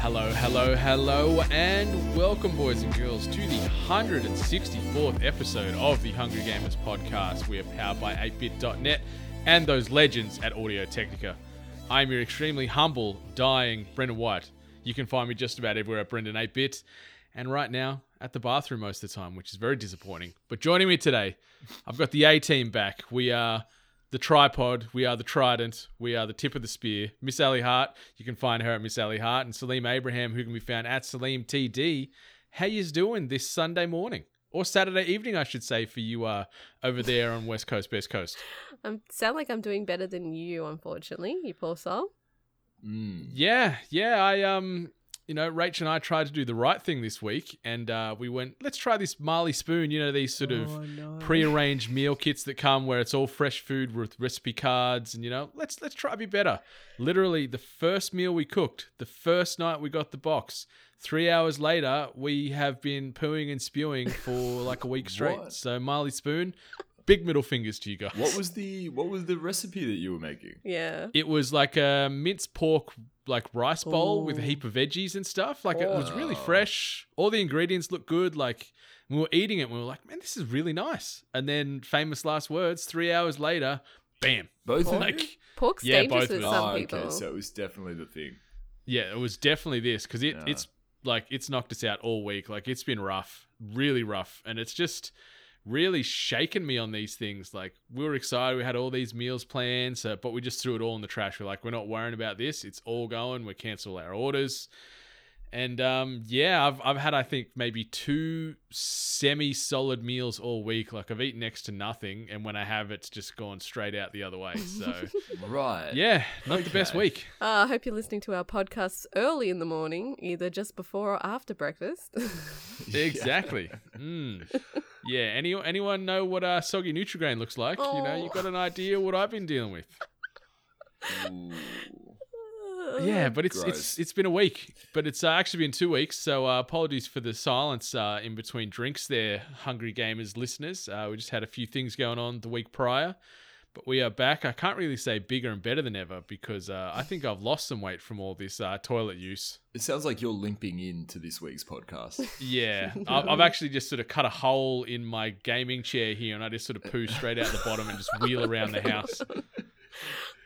Hello, hello, hello, and welcome, boys and girls, to the 164th episode of the Hungry Gamers podcast. We are powered by atebit.net and those legends at Audio Technica. I'm your extremely humble, dying Brendan White. You can find me just about everywhere at Brendan 8bit, and right now at the bathroom most of the time, which is very disappointing. But joining me today, I've got the A team back. We are the tripod. We are the trident. We are the tip of the spear. Miss Ali Hart. You can find her at Miss Ali Hart and Salim Abraham, who can be found at Salim TD. How yous doing this Sunday morning or Saturday evening, I should say, for you uh, over there on West Coast, Best Coast. I sound like I'm doing better than you, unfortunately. You poor soul. Yeah, yeah. I um, you know, Rach and I tried to do the right thing this week, and uh, we went, let's try this Marley spoon. You know, these sort of pre-arranged meal kits that come where it's all fresh food with recipe cards, and you know, let's let's try to be better. Literally, the first meal we cooked, the first night we got the box. Three hours later, we have been pooing and spewing for like a week straight. What? So Marley spoon, big middle fingers to you guys. What was the what was the recipe that you were making? Yeah. It was like a minced pork like rice bowl with a heap of veggies and stuff. Like it was really oh. fresh. All the ingredients looked good. Like we were eating it, and we were like, man, this is really nice. And then famous last words. Three hours later, bam. Both of? Like Pork's Yeah, dangerous both with of some oh, people. okay, so it was definitely the thing. yeah, it was definitely this because it Yeah. it's like it's knocked us out all week. Like it's been rough, really rough, and it's just really shaken me on these things. Like we were excited, we had all these meals planned, so but we just threw it all in the trash. We're like, we're not worrying about this. It's all going. We cancel our orders. And um, yeah, I've I've had I think maybe two semi-solid meals all week. Like I've eaten next to nothing, and when I have, it's just gone straight out the other way. So Right. yeah, not the best week. Uh, I hope you're listening to our podcasts early in the morning, either just before or after breakfast. Exactly. Mm. Yeah. Any anyone know what uh, soggy Nutrigrain looks like? You know, you Oh. got an idea what I've been dealing with. Yeah, but it's Gross. it's it's been a week, but it's uh, actually been two weeks. So uh, apologies for the silence uh, in between drinks, there, hungry gamers listeners. Uh, we just had a few things going on the week prior, but we are back. I can't really say bigger and better than ever because uh, I think I've lost some weight from all this uh, toilet use. It sounds like you're limping into this week's podcast. Yeah, I've, I've actually just sort of cut a hole in my gaming chair here, and I just sort of poo straight out the bottom and just wheel around the house.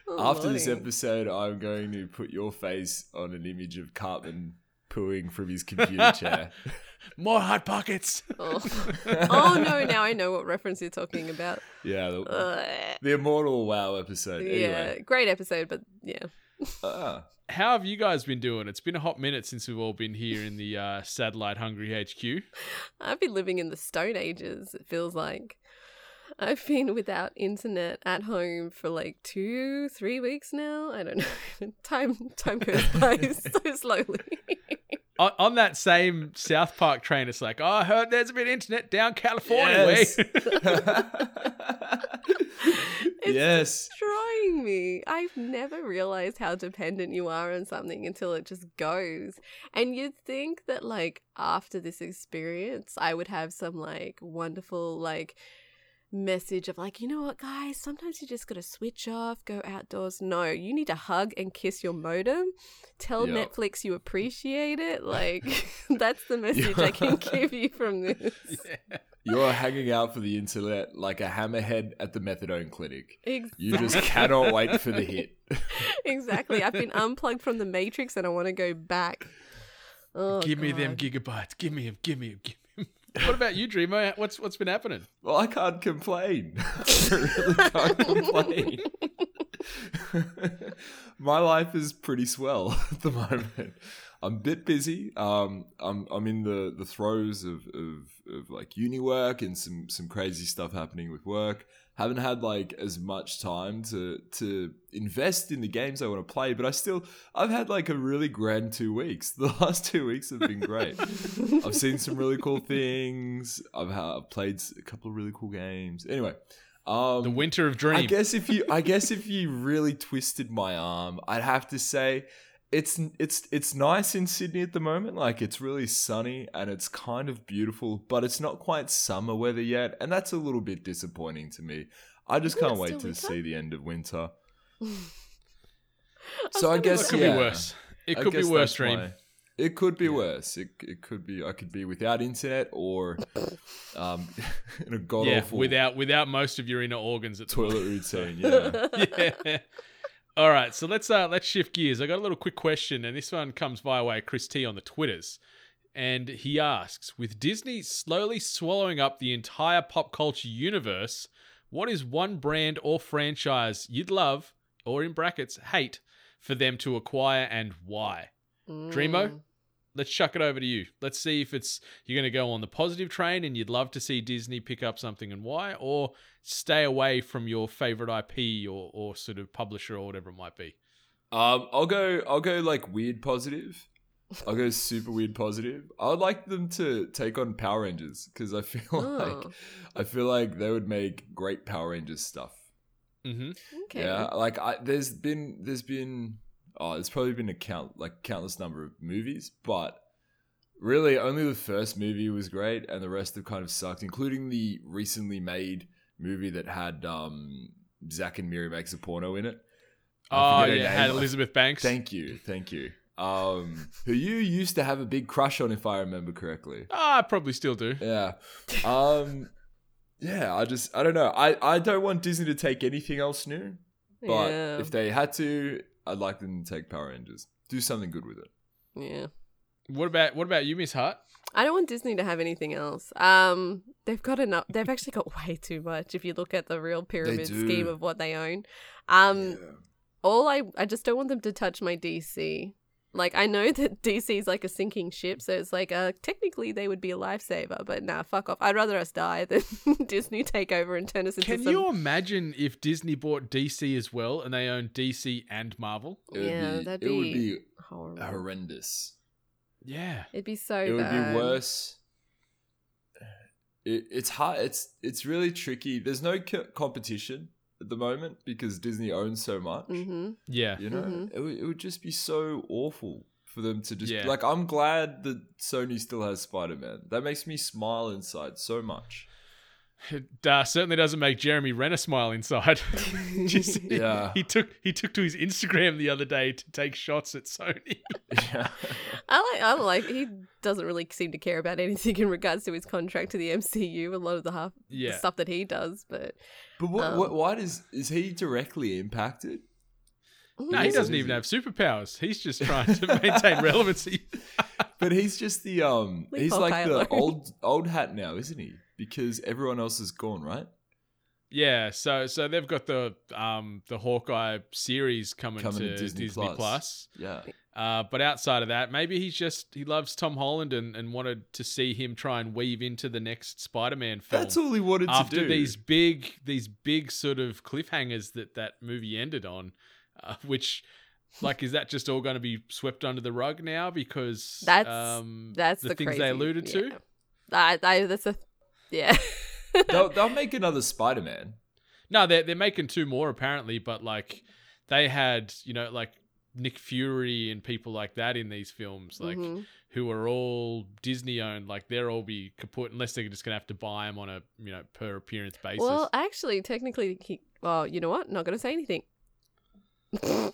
Oh, After this episode, I'm going to put your face on an image of Cartman pooing from his computer chair. More hot pockets. Oh. oh no! Now I know what reference you're talking about. Yeah, the, Ugh. the immortal WoW episode. yeah, Anyway, great episode, but yeah. ah, How have you guys been doing? It's been a hot minute since we've all been here in the uh, satellite hungry HQ. I've been living in the Stone Ages. It feels like I've been without internet at home for like two, three weeks now. I don't know. time time goes by so slowly. On, on that same South Park train, it's like, oh, I heard there's a bit of internet down California. Yes. way." yes. Destroying me. I've never realized how dependent you are on something until it just goes. And you'd think that like after this experience, I would have some like wonderful like message of like, you know what, guys, sometimes you just gotta switch off, go outdoors. No, you need to hug and kiss your modem. Tell Yep. Netflix you appreciate it. Like that's the message I can give you from this. You're hanging out for the internet like a hammerhead at the methadone clinic. Exactly. You just cannot wait for the hit. exactly. I've been unplugged from the Matrix and I want to go back. Oh, give me them gigabytes. Give me them. Give me them. Give. What about you, Dreamer? What's what's been happening? Well, I can't complain. I really can't complain. My life is pretty swell at the moment. I'm a bit busy. Um, I'm I'm in the the throes of, of of like uni work and some some crazy stuff happening with work. Haven't had like as much time to to invest in the games I want to play, but I still I've had like a really grand two weeks. The last two weeks have been great. I've seen some really cool things. I've, ha- I've played a couple of really cool games. Anyway, um, The Winter of dreams. I guess if you, I guess if you really twisted my arm, I'd have to say it's it's it's nice in Sydney at the moment. Like it's really sunny and it's kind of beautiful, but it's not quite summer weather yet, and that's a little bit disappointing to me. I just Isn't can't wait to winter? see the end of winter. So I guess it could yeah, be worse. It could be worse, Dream. It could be worse. It, it could be. I could be without internet or um, in a god Yeah, awful without without most of your inner organs at toilet routine. Yeah. yeah. All right, so let's uh let's shift gears. I got a little quick question, and this one comes via way of Chris T on the Twitters, and he asks: With Disney slowly swallowing up the entire pop culture universe, what is one brand or franchise you'd love, or in brackets hate, for them to acquire, and why? Dreamo? Let's chuck it over to you. Let's see if it's you're going to go on the positive train and you'd love to see Disney pick up something and why, or stay away from your favorite IP or, or sort of publisher or whatever it might be. Um, I'll go. I'll go like weird positive. I'll go super weird positive. I would like them to take on Power Rangers because I feel like Oh. I feel like they would make great Power Rangers stuff. Mm-hmm. Okay. Yeah, like I there's been there's been oh there's probably been a count like countless number of movies, but really only the first movie was great and the rest have kind of sucked, including the recently made movie that had um Zack and Miri makes a porno in it. I Oh yeah, name. had Elizabeth Banks. Thank you, thank you. Um, who you used to have a big crush on, if I remember correctly. Ah, I probably still do. Yeah. Um, yeah. I just I don't know. I I don't want Disney to take anything else new, but yeah. if they had to, I'd like them to take Power Rangers. Do something good with it. yeah. What about what about you, Miss Hart? I don't want Disney to have anything else. Um, they've got enough. They've actually got way too much. If you look at the real pyramid scheme of what they own, um, all I I just don't want them to touch my DC. Like I know that DC is like a sinking ship, so it's like uh technically they would be a lifesaver, but nah, fuck off. I'd rather us die than Disney take over and turn us into Can some. you imagine if Disney bought DC as well and they own DC and Marvel? It would Yeah, be, that'd be, it would be be horrible. horrendous. Yeah. It'd be so bad. it would be worse. It, it's hard. It's it's really tricky. There's no co- competition at the moment because Disney owns so much. Mm-hmm. Yeah. You know, Mhm. it, would, it would just be so awful for them to just Yeah. like. I'm glad that Sony still has Spider Man. That makes me smile inside so much. It uh, certainly doesn't make Jeremy Renner smile inside. Just- Yeah. he took he took to his Instagram the other day to take shots at Sony. Yeah, I like. I like. He doesn't really seem to care about anything in regards to his contract to the MCU. A lot of the half the stuff that he does, but but what, Um, what? Why does is he directly impacted? No, he Yes, doesn't even is. have superpowers. He's just trying to maintain relevancy. But he's just the um. Leave he's Hawkeye like the old old hat now, isn't he? Because everyone else is gone, right? Yeah, so so they've got the um the Hawkeye series coming, Coming to, to Disney, Disney Plus. Plus. Yeah. Uh, but outside of that, maybe he's just he loves Tom Holland and, and wanted to see him try and weave into the next Spider-Man film. That's all he wanted after to do. After these big these big sort of cliffhangers that that movie ended on, uh, which like is that just all going to be swept under the rug now because That's- um, that's the, the, things crazy, they alluded to. yeah. I, I, that's a yeah. they'll, they'll make another Spider Man. No, they're they're making two more apparently, but like they had you know like Nick Fury and people like that in these films, like Mhm. who are all Disney owned. Like they're all be kaput unless they're just gonna have to buy them on a you know per appearance basis. Well, actually, technically, he. Well, you know what? Not going to say anything.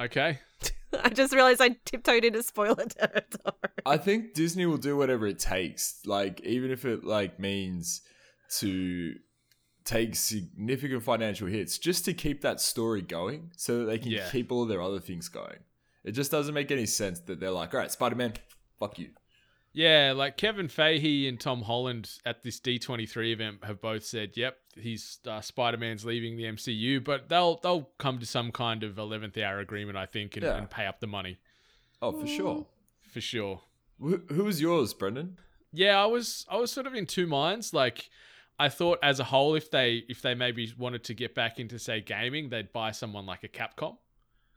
okay, I just realized I tiptoed into spoiler territory. I think Disney will do whatever it takes. Like even if it like means to take significant financial hits just to keep that story going so that they can Yeah. keep all of their other things going. It just doesn't make any sense that they're like, all right, Spider Man, fuck you. Yeah, like Kevin Feige and Tom Holland at this D twenty three event have both said, "Yep, he's uh, Spider Man's leaving the MCU," but they'll they'll come to some kind of eleventh hour agreement, I think, and, Yeah. and pay up the money. Oh, for sure. for sure. Who, who was yours, Brendan? Yeah, I was I was sort of in two minds. Like I thought as a whole if they if they maybe wanted to get back into say gaming, they'd buy someone like a Capcom.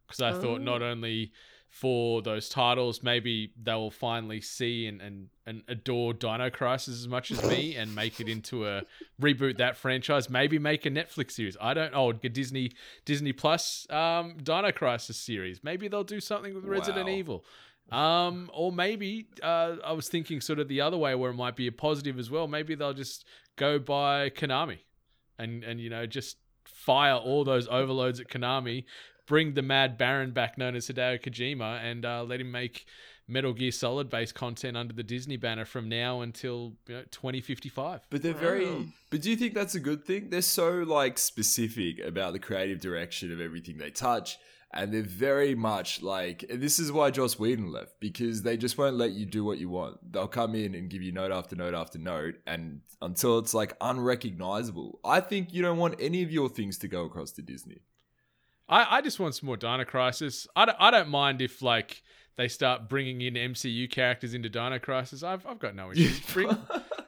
Because I thought not only for those titles, maybe they'll finally see and, and, and adore Dino Crisis as much as me and make it into a reboot that franchise. Maybe make a Netflix series. I don't oh a Disney Disney Plus um Dino Crisis series. Maybe they'll do something with Resident Wow. Evil. Um, or maybe uh, I was thinking sort of the other way where it might be a positive as well. Maybe they'll just go by Konami, and and you know just fire all those overloads at Konami, bring the Mad Baron back, known as Hideo Kojima, and uh, let him make Metal Gear Solid based content under the Disney banner from now until you know 2055. But they're Wow. very. But do you think that's a good thing? They're so like specific about the creative direction of everything they touch, and they're very much like. This is why Joss Whedon left because they just won't let you do what you want. They'll come in and give you note after note after note, and until it's like unrecognizable. I think you don't want any of your things to go across to Disney. I, I just want some more Dino Crisis. I don't, I don't mind if like they start bringing in MCU characters into Dino Crisis. I've, I've got no issues. Bring,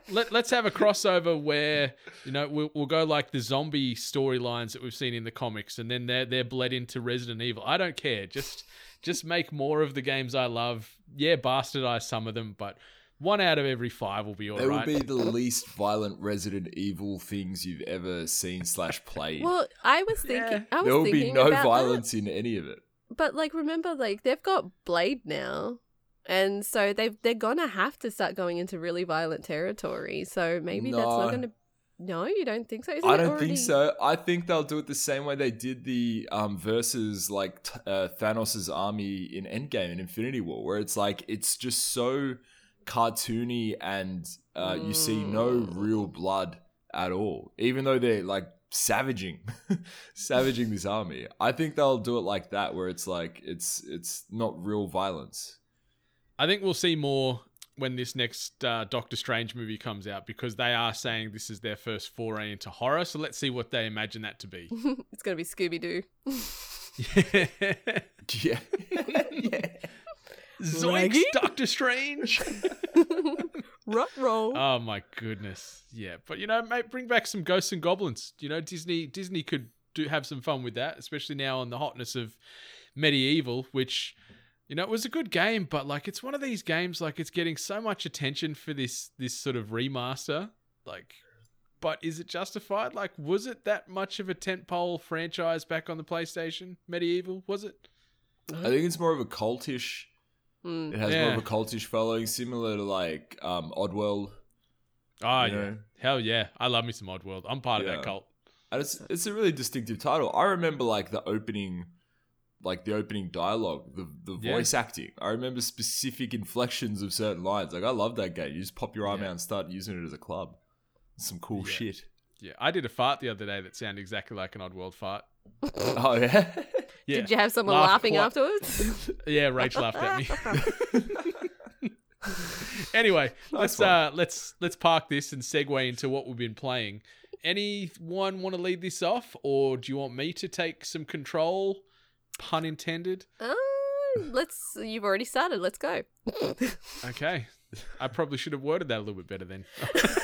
let, let's have a crossover where you know we'll, we'll go like the zombie storylines that we've seen in the comics, and then they're they're bled into Resident Evil. I don't care. Just just make more of the games I love. Yeah, bastardize some of them, but one out of every five will be all They will right. be the least violent Resident Evil things you've ever seen slash played. Well, I was thinking. Yeah. I was there will be no about violence in any of it. But like, remember, like they've got Blade now, and so they've they're gonna have to start going into really violent territory. So maybe that's not gonna. No, you don't think so? Isn't I don't already- think so. I think they'll do it the same way they did the um, versus like t- uh, Thanos' army in Endgame and Infinity War, where it's like it's just so cartoony and uh, you see no Mm. real blood at all, even though they're like savaging, savaging this army. I think they'll do it like that, where it's like it's it's not real violence. I think we'll see more when this next uh, Doctor Strange movie comes out because they are saying this is their first foray into horror. So let's see what they imagine that to be. it's gonna be Scooby Doo. Yeah, yeah. Zoinks, Doctor Strange. Rut roll. oh my goodness, yeah. But you know, mate, bring back some ghosts and goblins. You know, Disney Disney could do have some fun with that, especially now on the hotness of MediEvil, which you know it was a good game, but like it's one of these games like it's getting so much attention for this this sort of remaster, like. But is it justified? Like, was it that much of a tentpole franchise back on the PlayStation? MediEvil was it? I think it's more of a cultish. Mm. It has more of a cultish following, similar to like um, Oddworld. Oh yeah, know? hell yeah! I love me some Oddworld. I'm part of that cult. And it's it's a really distinctive title. I remember like the opening, like the opening dialogue, the the Yeah. voice acting. I remember specific inflections of certain lines. Like I love that game. You just pop your arm Yeah. out and start using it as a club. Some cool Yeah. shit. Yeah, I did a fart the other day that sounded exactly like an Oddworld fart. Oh yeah. Yeah. Did you have someone Laugh laughing quite- afterwards? Yeah, Rach laughed at me. anyway, let's one. uh let's let's park this and segue into what we've been playing. Anyone want to lead this off, or do you want me to take some control? Pun intended. uh, let's. You've already started. Let's go. Okay. I probably should have worded that a little bit better then.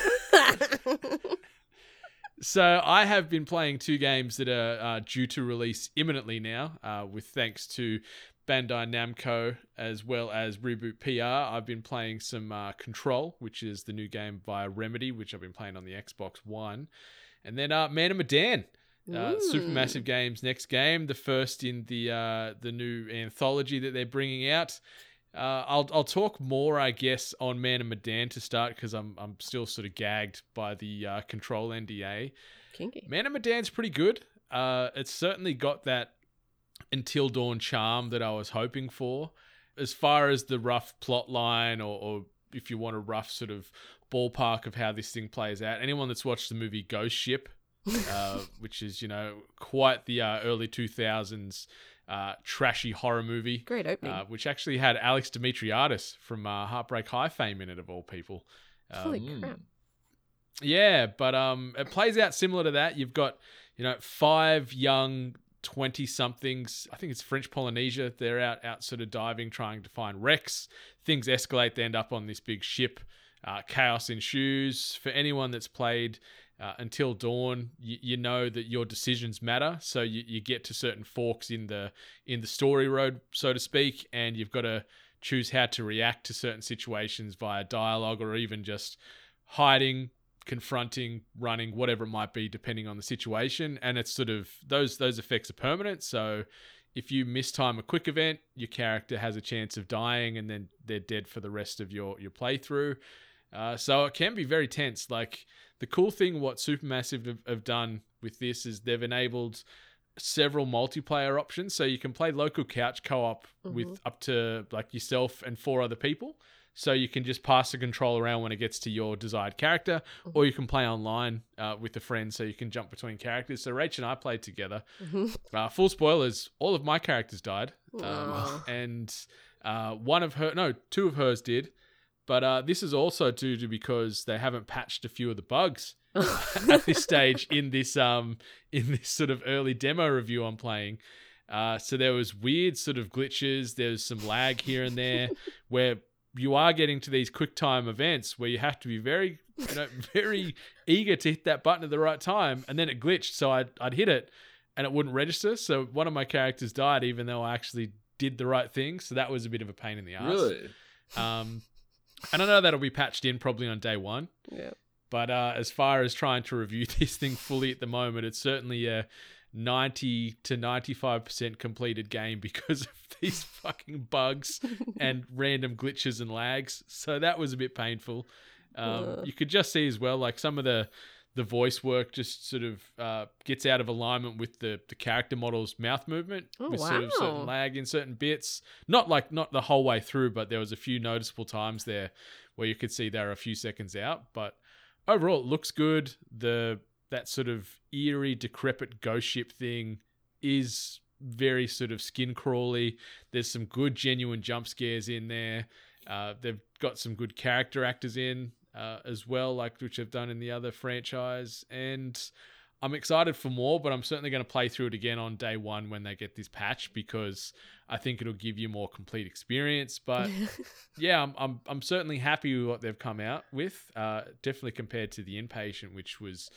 So I have been playing two games that are uh, due to release imminently now, uh, with thanks to Bandai Namco as well as Reboot PR. I've been playing some uh, Control, which is the new game by Remedy, which I've been playing on the Xbox One, and then uh, Man of Medan. Uh. Supermassive Games next game, the first in the uh, the new anthology that they're bringing out. Uh, I'll I'll talk more, I guess, on Man and Medan to start because I'm I'm still sort of gagged by the uh, Control NDA. Kinky. Man and Medan's pretty good. Uh, it's certainly got that Until Dawn charm that I was hoping for. As far as the rough plot line, or, or if you want a rough sort of ballpark of how this thing plays out, anyone that's watched the movie Ghost Ship, uh, which is you know quite the uh, early 2000s uh, trashy horror movie, Great opening. uh, which actually had Alex Dimitriades from uh, Heartbreak High fame in it, of all people. Holy Um, crap. yeah, but um, it plays out similar to that. You've got, you know, five young 20 somethings. I think it's French Polynesia. They're out, out sort of diving, trying to find wrecks. Things escalate. They end up on this big ship. Uh, chaos ensues. For anyone that's played uh, Until Dawn, you, you know that your decisions matter. So you, you get to certain forks in the in the story road, so to speak, and you've got to choose how to react to certain situations via dialogue or even just hiding, confronting, running, whatever it might be, depending on the situation. And it's sort of those those effects are permanent. So if you mistime a quick event, your character has a chance of dying, and then they're dead for the rest of your your playthrough. Uh, so it can be very tense. Like the cool thing, what Supermassive have, have done with this is they've enabled several multiplayer options, so you can play local couch co-op with up to like yourself and four other people. So you can just pass the control around when it gets to your desired character, or you can play online uh, with a friend, so you can jump between characters. So Rach and I played together. Uh, full spoilers: all of my characters died, um, and uh, one of her, no, two of hers did. But uh, this is also due to because they haven't patched a few of the bugs at this stage in this um in this sort of early demo review I'm playing. Uh, so there was weird sort of glitches. There's some lag here and there where you are getting to these quick time events where you have to be very you know very eager to hit that button at the right time, and then it glitched. So I'd I'd hit it and it wouldn't register. So one of my characters died even though I actually did the right thing. So that was a bit of a pain in the ass. Really? Um, and I know that'll be patched in probably on day one. Yeah. But uh, as far as trying to review this thing fully at the moment, it's certainly a 90 to 95% completed game because of these fucking bugs and random glitches and lags. So that was a bit painful. Um, you could just see as well, like some of the the voice work just sort of uh, gets out of alignment with the the character model's mouth movement Oh, with sort of certain lag in certain bits. Not like not the whole way through, but there was a few noticeable times there where you could see they were a few seconds out. But overall, it looks good. The that sort of eerie, decrepit ghost ship thing is very sort of skin crawly. There's some good, genuine jump scares in there. Uh, they've got some good character actors in uh, as well, like which they've done in the other franchise. And I'm excited for more, but I'm certainly going to play through it again on day one when they get this patch because I think it'll give you more complete experience. But yeah, I'm, I'm I'm certainly happy with what they've come out with. Uh, definitely compared to the inpatient, which was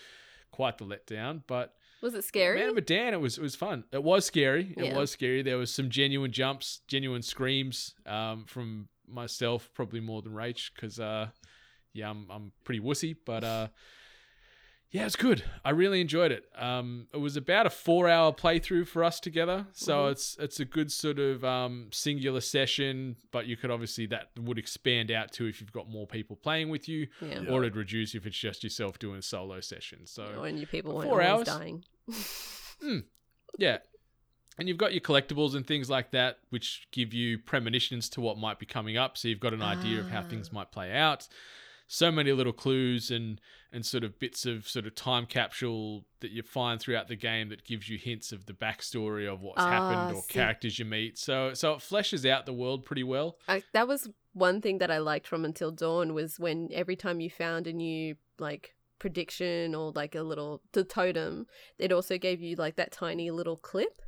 quite the letdown. But Was it scary? Man of Medan, it was it was fun. It was scary. It Yeah. was scary. There was some genuine jumps, genuine screams um, from myself, probably more than Rach, because uh, yeah, I'm I'm pretty wussy, but uh, yeah, it's good. I really enjoyed it. Um, it was about a four hour playthrough for us together, so it's it's a good sort of um, singular session. But you could obviously that would expand out to if you've got more people playing with you, Yeah. or it'd reduce if it's just yourself doing a solo session. So Or and you people weren't Four hours? dying. Yeah. And you've got your collectibles and things like that, which give you premonitions to what might be coming up. So you've got an idea of how things might play out. So many little clues and and sort of bits of sort of time capsule that you find throughout the game that gives you hints of the backstory of what's Ah, happened or see. characters you meet. So so it fleshes out the world pretty well. I, that was one thing that I liked from Until Dawn was when every time you found a new like prediction or like a little the totem, it also gave you like that tiny little clip.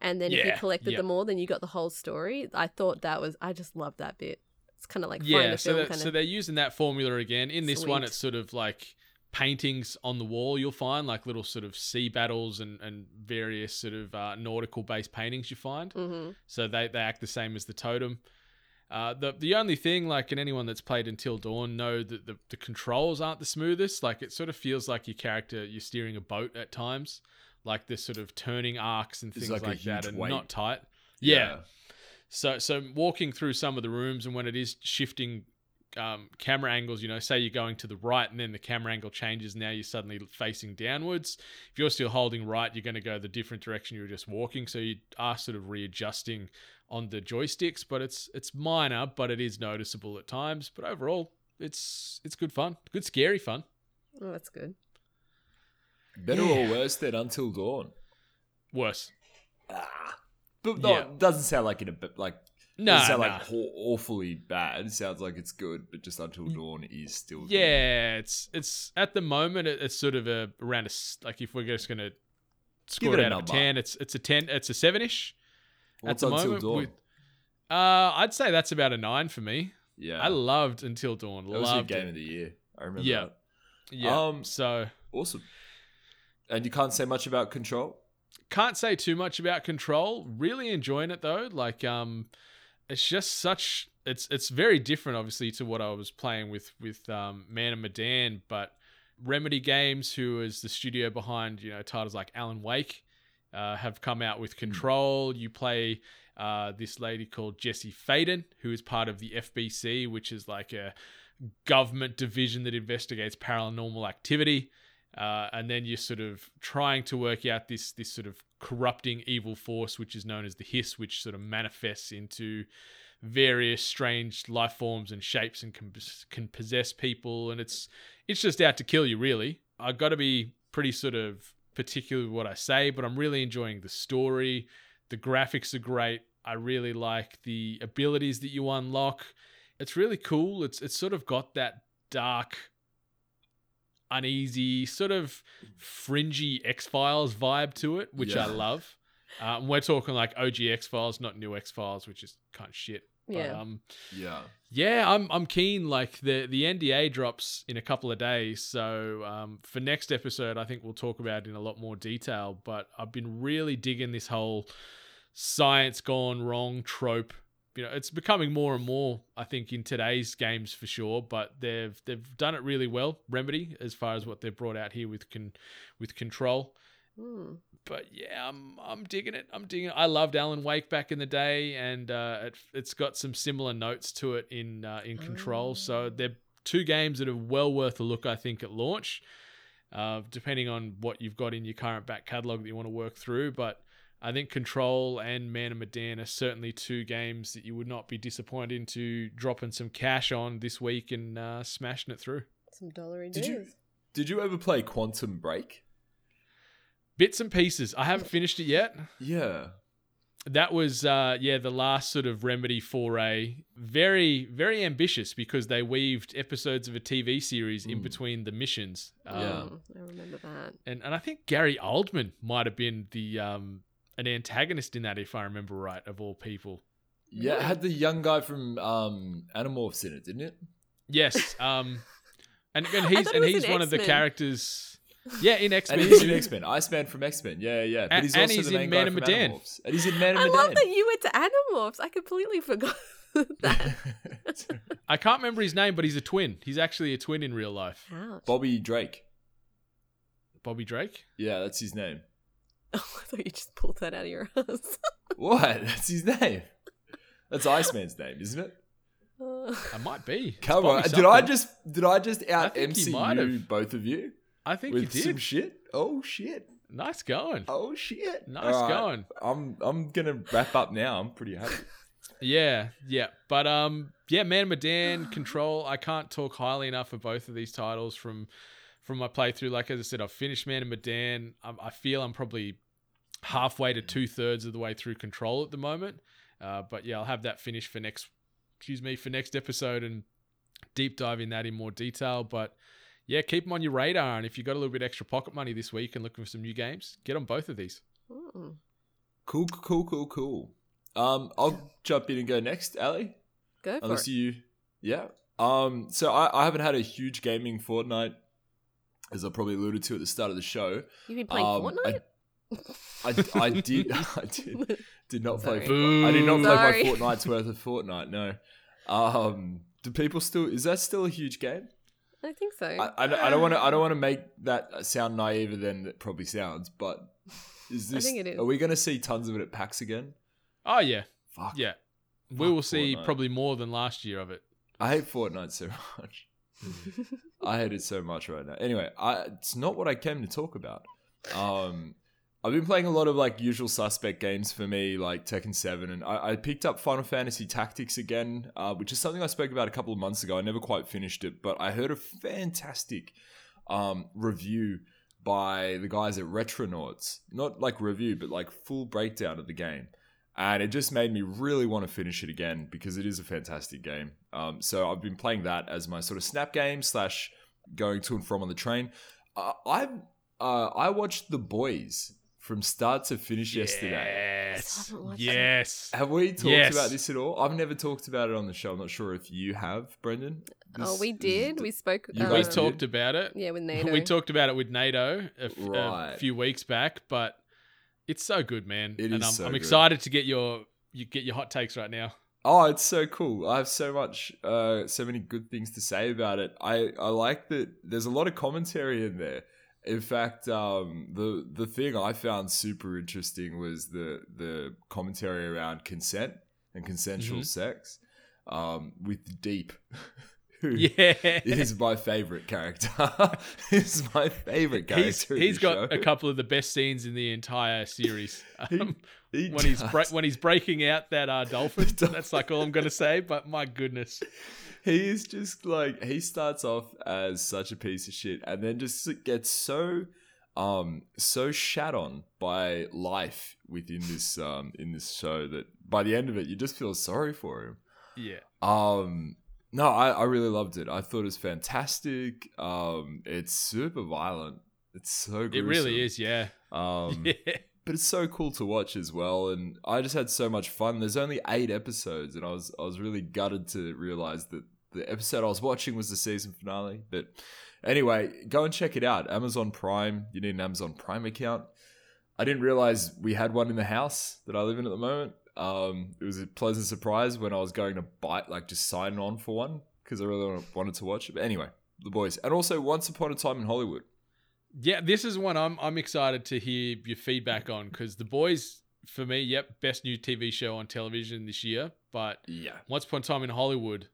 And then if you collected yeah. them all, then you got the whole story. I thought that was I just loved that bit. It's kind of like find yeah, so, film that, so they're using that formula again. In this one, it's sort of like paintings on the wall. You'll find like little sort of sea battles and, and various sort of uh, nautical based paintings you find. hmm So they, they act the same as the totem. Uh, the the only thing, like, and anyone that's played Until Dawn know that the, the controls aren't the smoothest. Like, it sort of feels like your character, you're steering a boat at times. Like, this sort of turning arcs and It's things like like, a that, huge and weight. not tight. yeah. So so walking through some of the rooms and when it is shifting um, camera angles, you know, say you're going to the right and then the camera angle changes. Now you're suddenly facing downwards. If you're still holding right, you're going to go the different direction you were just walking. So you are sort of readjusting on the joysticks, but it's it's minor, but it is noticeable at times. But overall, it's it's good fun, good scary fun. Oh, that's good. Better or worse than Until Dawn? Worse. Ah, But no, Yeah. it doesn't sound like it. A bit like No, nah. like aw- awfully bad. It sounds like it's good, but just Until Dawn is still. good. Yeah, it's it's at the moment it's sort of a around a like if we're just gonna scored it a out of ten. It's it's a ten. It's a seven ish at the Until moment. Dawn? with- uh, I'd say that's about a nine for me. yeah, I loved Until Dawn. that was your game it. of the year. I remember. Yeah. that. Yeah. Um, so awesome. And you can't say much about Control. can't say too much about Control. Really enjoying it though. Like um, it's just such. It's it's very different, obviously, to what I was playing with with um, Man and Medan, but Remedy Games, who is the studio behind you know titles like Alan Wake, uh, have come out with Control. You play uh, this lady called Jesse Faden, who is part of the FBC, which is like a government division that investigates paranormal activity. Uh, and then you're sort of trying to work out this this sort of corrupting evil force, which is known as the Hiss, which sort of manifests into various strange life forms and shapes and can, can possess people, and it's it's just out to kill you. Really, I've got to be pretty sort of particular with what I say, but I'm really enjoying the story. The graphics are great. I really like the abilities that you unlock. It's really cool. It's it's sort of got that dark uneasy, sort of fringy X Files vibe to it, which I love. Um, we're talking like OG X Files, not new X Files, which is kind of shit. But, Yeah. um, Yeah. yeah, I'm I'm keen. Like the the NDA drops in a couple of days, so um, for next episode, I think we'll talk about it in a lot more detail. But I've been really digging this whole science gone wrong trope. You know, it's becoming more and more. I think in today's games for sure, but they've they've done it really well. Remedy, as far as what they've brought out here with con with control Hmm. but yeah, I'm I'm digging it. I'm digging it. I loved Alan Wake back in the day, and uh, it, it's got some similar notes to it in uh, in Control. So they're two games that are well worth a look, I think, at launch. Uh, depending on what you've got in your current back catalog that you want to work through, but I think Control and Man of Medan are certainly two games that you would not be disappointed into dropping some cash on this week and uh, smashing it through. Some dollary Did you did you ever play Quantum Break? Bits and pieces. I haven't finished it yet. Yeah. that was uh yeah the last sort of remedy foray very very ambitious because they weaved episodes of a tv series in between the missions um, Yeah. Mm, I remember that. and, and i think gary oldman might have been the um an antagonist in that if i remember right of all people Yeah, it had the young guy from um, Animorphs in it, didn't it? yes um and, and he's and he was he's in one of the characters yeah in x-men he's in X Men. Iceman from X Men. Yeah, yeah. But he's and also he's the in main Man guy of from Medan. Animorphs. And he's in Man of I Medan. love that you went to Animorphs. I completely forgot that. i can't remember his name but he's a twin he's actually a twin in real life Ouch. Bobby Drake. bobby drake Yeah, that's his name. Oh, I thought you just pulled that out of your ass. What? That's his name. That's Iceman's name, isn't it? Uh, i might be It's Come on. Did I just did I just out think he might MCU both of you i think with you some did shit? Oh shit. nice going Oh shit. Nice All going. I'm I'm gonna wrap up now. I'm pretty happy. Yeah, yeah. But um yeah, Man Medan, Control, I can't talk highly enough of both of these titles from from my playthrough. Like as I said, I've finished Man and Medan. I, I feel I'm probably halfway to two thirds of the way through Control at the moment. Uh, but yeah, I'll have that finished for next excuse me, for next episode and deep dive in that in more detail. But yeah, keep them on your radar. And if you've got a little bit extra pocket money this week and looking for some new games, get on both of these. mm. Cool, cool, cool, cool. Um, I'll jump in and go next, Ali. Go for Unless it. you, yeah. Um, so I, I haven't had a huge gaming fortnight, as I probably alluded to at the start of the show. You've been playing Um, Fortnite? I, I I did, I did, did not play. Sorry. Fortnite. I did not play Sorry. my fortnight's worth of Fortnite. No. Um, do people still? Is that still a huge game? I think so. I, I, don't- I don't want to. I don't want to make that sound naiver than it probably sounds. But is I this? think it is. Are we going to see tons of it at PAX again? Oh yeah. Fuck. Yeah. We Fuck will see Fortnite. probably more than last year of it. I hate Fortnite so much. I hate it so much right now. Anyway, I, it's not what I came to talk about. Um, I've been playing a lot of like usual suspect games for me, like Tekken 7, and I, I picked up Final Fantasy Tactics again, uh, which is something I spoke about a couple of months ago. I never quite finished it, but I heard a fantastic um, review by the guys at Retronauts. Not like review, but like full breakdown of the game. And it just made me really want to finish it again because it is a fantastic game. Um, so I've been playing that as my sort of snap game slash going to and from on the train. Uh, I uh, I watched The Boys from start to finish yesterday. Yes. haven't it. Yes. Have we talked Yes. about this at all? I've never talked about it on the show. I'm not sure if you have, Brendan. oh, This we is- did. We spoke. You uh, we guys did? talked about it. Yeah, with NATO. We talked about it with NATO a, f- a Right. few weeks back, but it's so good, man. It and is I'm, so I'm good. excited to get your you get your hot takes right now. Oh, it's so cool. I have so much, uh, so many good things to say about it. I, I like that there's a lot of commentary in there. In fact, um, the the thing I found super interesting was the the commentary around consent and consensual Mhm. sex, um, with Deep, who Yeah. is my favorite character. is my favorite character. He's, he's got show. a couple of the best scenes in the entire series. Um, He when he's does. bre- when he's breaking out that uh, dolphin, dolphin. that's like all I'm gonna say. But my goodness, he is just like he starts off as such a piece of shit and then just gets so um so shat on by life within this um in this show that by the end of it you just feel sorry for him. Yeah, um no i i really loved it. I thought it was fantastic. Um it's super violent. It's so it really is. Yeah, um yeah. but it's so cool to watch as well and i just had so much fun. There's only eight episodes and i was i was really gutted to realize that the episode i was watching was the season finale but anyway go and check it out. Amazon prime you need an amazon prime account. I didn't realize we had one in the house that i live in at the moment. Um, it was a pleasant surprise when i was going to bite like just sign on for one because i really wanted to watch it. But anyway the boys. And also once upon a time in hollywood. Yeah, this is one I'm I'm excited to hear your feedback on because the boys, for me, yep, best new TV show on television this year. But yeah. Once Upon a Time in Hollywood,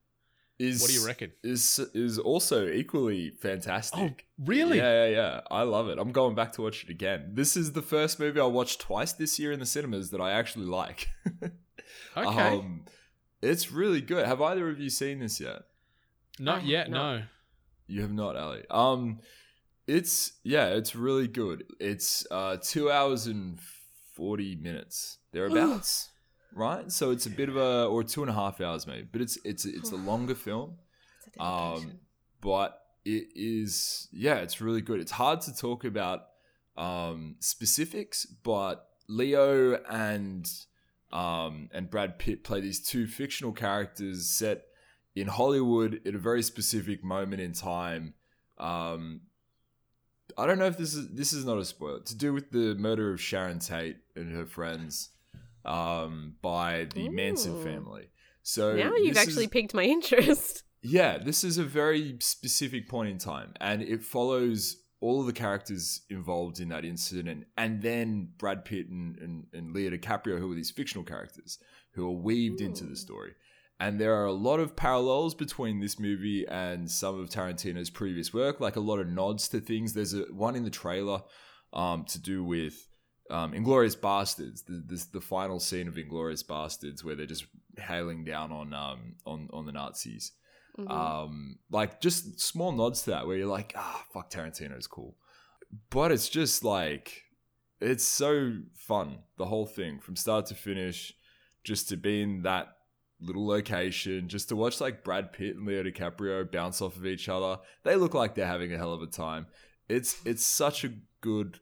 is what do you reckon? is is also equally fantastic. Oh, really? Yeah, yeah, yeah. I love it. I'm going back to watch it again. This is the first movie I watched twice this year in the cinemas that I actually like. Okay, Um, it's really good. Have either of you seen this yet? not I yet. have not. No. You have not, Ali. Um, it's yeah, it's really good. It's uh two hours and forty minutes thereabouts, right? So it's a bit of a or two and a half hours maybe, but it's it's it's a longer film. A Um, but it is yeah, it's really good. It's hard to talk about um, specifics, but Leo and um, and Brad Pitt play these two fictional characters set in Hollywood at a very specific moment in time. Um, I don't know if this is this is not a spoiler to do with the murder of Sharon Tate and her friends um, by the Manson family. So now you've actually is- piqued my interest. yeah, this is a very specific point in time, and it follows all of the characters involved in that incident, and then Brad Pitt and, and, and Leo DiCaprio, who are these fictional characters, who are weaved into the story. And there are a lot of parallels between this movie and some of Tarantino's previous work, like a lot of nods to things. There's a one in the trailer um, to do with um, Inglorious Bastards, the, this, the final scene of Inglorious Bastards, where they're just hailing down on um, on on the Nazis. Mhm. Um, like just small nods to that where you're like, ah, fuck, Tarantino's cool. But it's just like, it's so fun, the whole thing from start to finish, just to be in that little location, just to watch like Brad Pitt and Leo DiCaprio bounce off of each other. They look like they're having a hell of a time. It's it's such a good,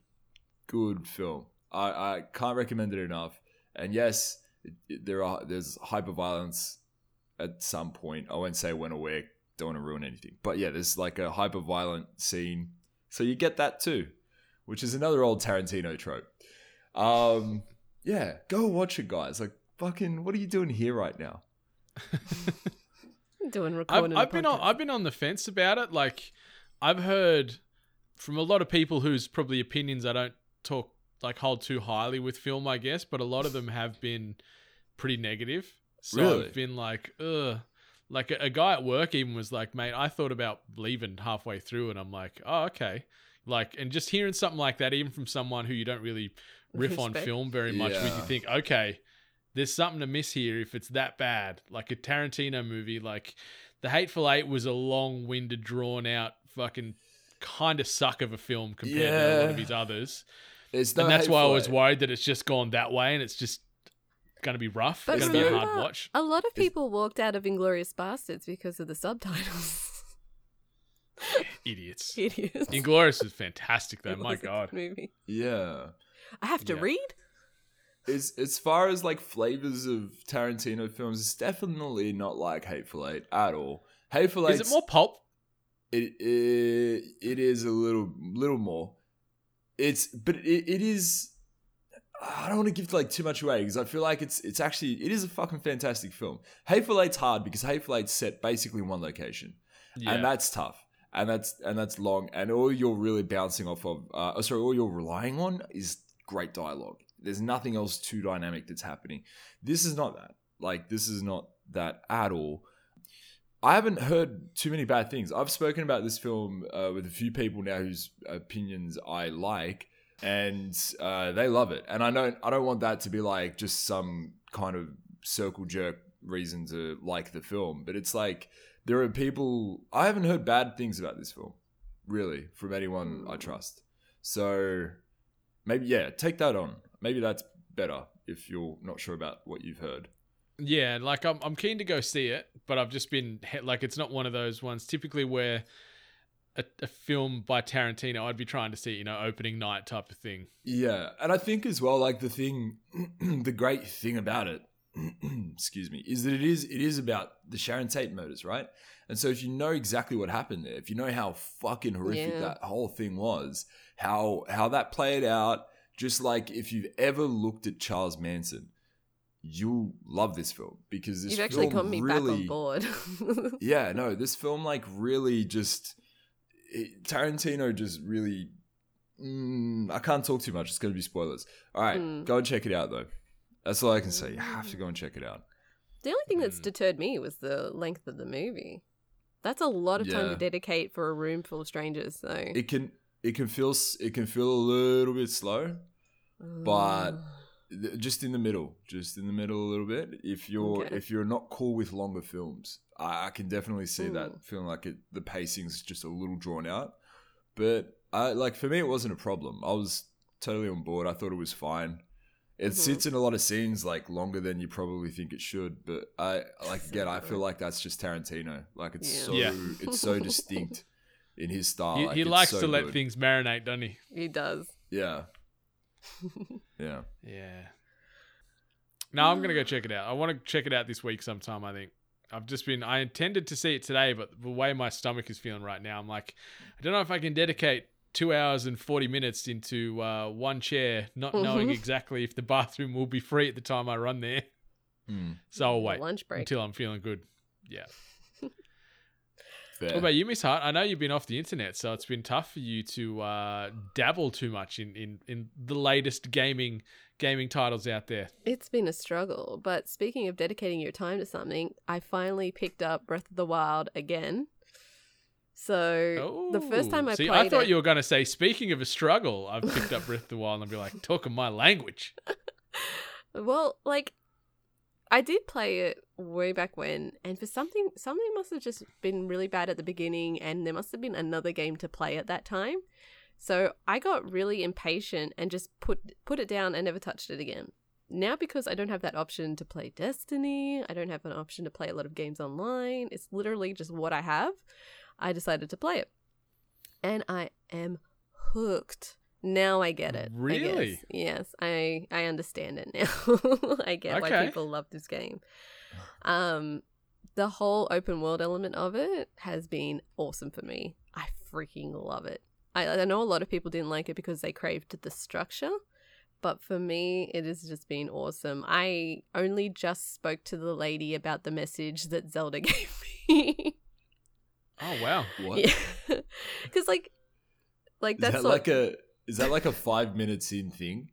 good film. I, I can't recommend it enough. And yes, it, it- there are there's hyper violence at some point. I won't say when or where. Don't want to ruin anything. But yeah, there's like a hyper violent scene. So you get that too, which is another old Tarantino trope. Um, yeah, go watch it, guys. Like fucking, what are you doing here right now? Doing I've, recording. I've been on I've been on the fence about it. Like I've heard from a lot of people whose probably opinions I don't talk like hold too highly with film, I guess, but a lot of them have been pretty negative. So Really? I've been like, ugh. Like a, a guy at work even was like, mate, I thought about leaving halfway through, and I'm like, oh okay. Like, and just hearing something like that, even from someone who you don't really riff on film very much, with you think, okay, there's something to miss here if it's that bad. Like a Tarantino movie, like The Hateful Eight was a long winded, drawn out, fucking kind of suck of a film compared to a lot of his others. It's no and that's why I was Eight. worried that it's just gone that way and it's just going to be rough. But It's going to be a hard watch. a lot of people walked out of Inglorious Bastards because of the subtitles. Idiots. Idiots. Inglorious is fantastic, though. It My was a good God. movie. Yeah. I have to Yeah. read. As as far as like flavors of Tarantino films, it's definitely not like Hateful Eight at all. Hateful Eight Is it more pulp? it, it it is a little little more. It's but it, it is. I don't want to give like too much away because I feel like it's it's actually it is a fucking fantastic film. Hateful Eight's hard because Hateful Eight's set basically in one location, Yeah. and that's tough, and that's and that's long, and all you're really bouncing off of, uh, oh, sorry, all you're relying on is great dialogue. There's nothing else too dynamic that's happening. This is not that. Like this is not that at all. I haven't heard too many bad things. I've spoken about this film uh, with a few people now whose opinions I like, and uh, they love it. And I don't, I don't want that to be like just some kind of circle jerk reason to like the film. But it's like there are people I haven't heard bad things about this film, really, from anyone I trust. So maybe yeah, take that on. Maybe that's better if you're not sure about what you've heard. Yeah, like I'm, I'm keen to go see it, but I've just been like, it's not one of those ones. Typically, where a, a film by Tarantino, I'd be trying to see, you know, opening night type of thing. Yeah, and I think as well, like the thing, the great thing about it, excuse me, is that it is it is about the Sharon Tate murders, right? And so if you know exactly what happened there, if you know how fucking horrific Yeah. that whole thing was, how how that played out, just like if you've ever looked at Charles Manson, you'll love this film because this You've actually film got me really, back on board. yeah, no, this film like really just it, Tarantino just really. Mm, I can't talk too much. It's going to be spoilers. All right, Mm. go and check it out though. That's all I can say. You have to go and check it out. The only thing Hmm. that's deterred me was the length of the movie. That's a lot of time to dedicate for a room full of strangers. So, It can it can feel it can feel a little bit slow, but Mm. Just in the middle, just in the middle a little bit. If you're Okay. if you're not cool with longer films, I, I can definitely see Mm. that feeling like it, the pacing's just a little drawn out. But I like for me, it wasn't a problem. I was totally on board. I thought it was fine. It Mhm. sits in a lot of scenes like longer than you probably think it should. But I like again, I feel like that's just Tarantino. Like it's Yeah. so Yeah. it's so distinct in his style. he Like, he likes so to let things marinate, doesn't he? he does. Yeah. Yeah. Yeah. No, I'm gonna go check it out. I want to check it out this week sometime. I think I've just been. I intended to see it today, but the way my stomach is feeling right now, I'm like, I don't know if I can dedicate two hours and forty minutes into uh, one chair, not knowing Mhm. exactly if the bathroom will be free at the time I run there. Hmm. So I'll wait Lunch break. until I'm feeling good. Yeah. Fair. What about you, Miss Hart? I know you've been off the internet, so it's been tough for you to uh, dabble too much in, in, in the latest gaming gaming titles out there. It's been a struggle, but speaking of dedicating your time to something, I finally picked up Breath of the Wild again. So the first time I See, played I thought it, you were going to say, speaking of a struggle, I've picked up Breath of the Wild and be like, talking my language. well, like I did play it way back when, and for something, something must have just been really bad at the beginning, and there must have been another game to play at that time. So I got really impatient and just put put it down and never touched it again. Now because I don't have that option to play Destiny, I don't have an option to play a lot of games online. It's literally just what I have. I decided to play it. And I am hooked. Now I get it. Really? guess. Yes, I I understand it now. I get why people love this game. Um the whole open world element of it has been awesome for me. I freaking love it. I, I know a lot of people didn't like it because they craved the structure, but for me, it has just been awesome. I only just spoke to the lady about the message that Zelda gave me. Oh, wow. what? yeah, because like, like Is that's that what- like a is that like a five minutes in thing?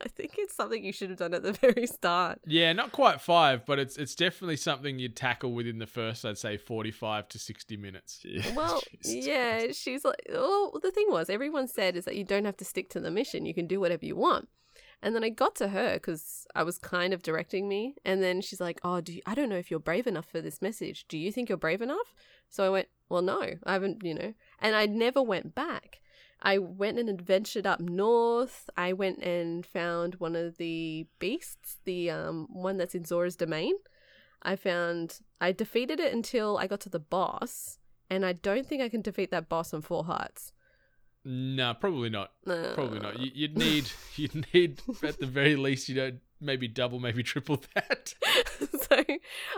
I think it's something you should have done at the very start. Yeah, not quite five, but it's it's definitely something you'd tackle within the first, I'd say, 45 to 60 minutes. Well, Jesus yeah, she's like, well, the thing was, everyone said is that you don't have to stick to the mission. You can do whatever you want. And then I got to her because I was kind of directing me. And then she's like, oh, do you, I don't know if you're brave enough for this message. Do you think you're brave enough? So I went, well, no, I haven't, you know. And I never went back. I went and adventured up north. I went and found one of the beasts, the um, one that's in Zora's domain. I found, I defeated it until I got to the boss and I don't think I can defeat that boss on four hearts. No, probably not. No. Probably not. You, you'd need you'd need at the very least you know maybe double, maybe triple that. so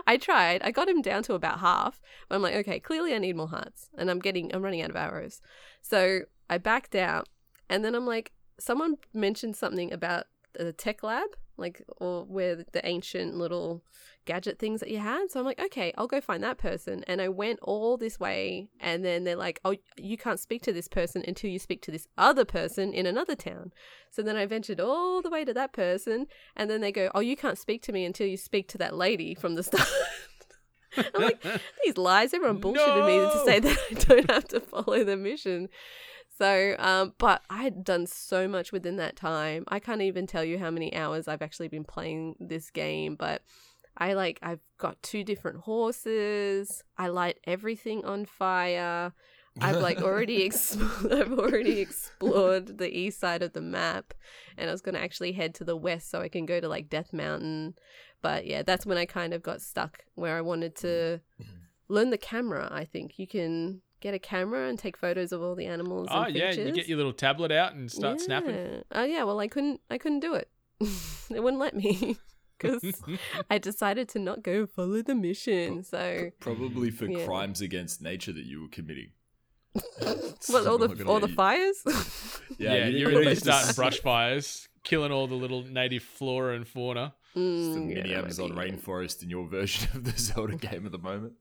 I tried. I got him down to about half. But I'm like, okay, clearly I need more hearts, and I'm getting I'm running out of arrows. So I backed out, and then I'm like, someone mentioned something about the tech lab, like or where the ancient little gadget things that you had. So I'm like, okay, I'll go find that person. And I went all this way, and then they're like, oh, you can't speak to this person until you speak to this other person in another town. So then I ventured all the way to that person, and then they go, oh, you can't speak to me until you speak to that lady from the start. I'm like, these lies, everyone bullshitted me to say that I don't have to follow the mission. So, um, but I had done so much within that time. I can't even tell you how many hours I've actually been playing this game, but I like, I've got two different horses. I light everything on fire. I've like already ex- I've already explored the east side of the map, and I was gonna actually head to the west so I can go to like Death Mountain. But yeah, that's when I kind of got stuck where I wanted to learn the camera. I think you can get a camera and take photos of all the animals. oh and yeah, you get your little tablet out and start snapping. Yeah. Oh yeah, well I couldn't I couldn't do it. it wouldn't let me because I decided to not go follow the mission. So Probably for Yeah. crimes against nature that you were committing. well, all the all the you- fires. Yeah, you you're really starting brush fires, killing all the little native flora and fauna. It's the Mm, mini yeah, Amazon maybe. rainforest in your version of the Zelda game at the moment.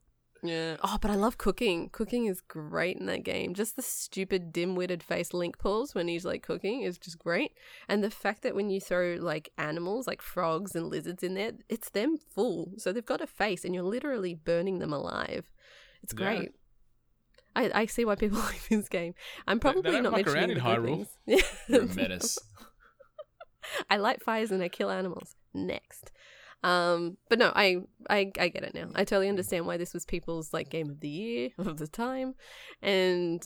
Yeah. Oh, but I love cooking. Cooking is great in that game. Just the stupid dim-witted face Link pulls when he's like cooking is just great. And the fact that when you throw like animals like frogs and lizards in there, it's them full. So they've got a face and you're literally burning them alive. It's Yeah. great. I, I see why people like this game. I'm They- they probably don't not mentioning in the good Hyrule. things. Yeah. You're a menace. I light fires and I kill animals. Next. Um, but no, I, I I get it now. I totally understand why this was people's like game of the year of the time, and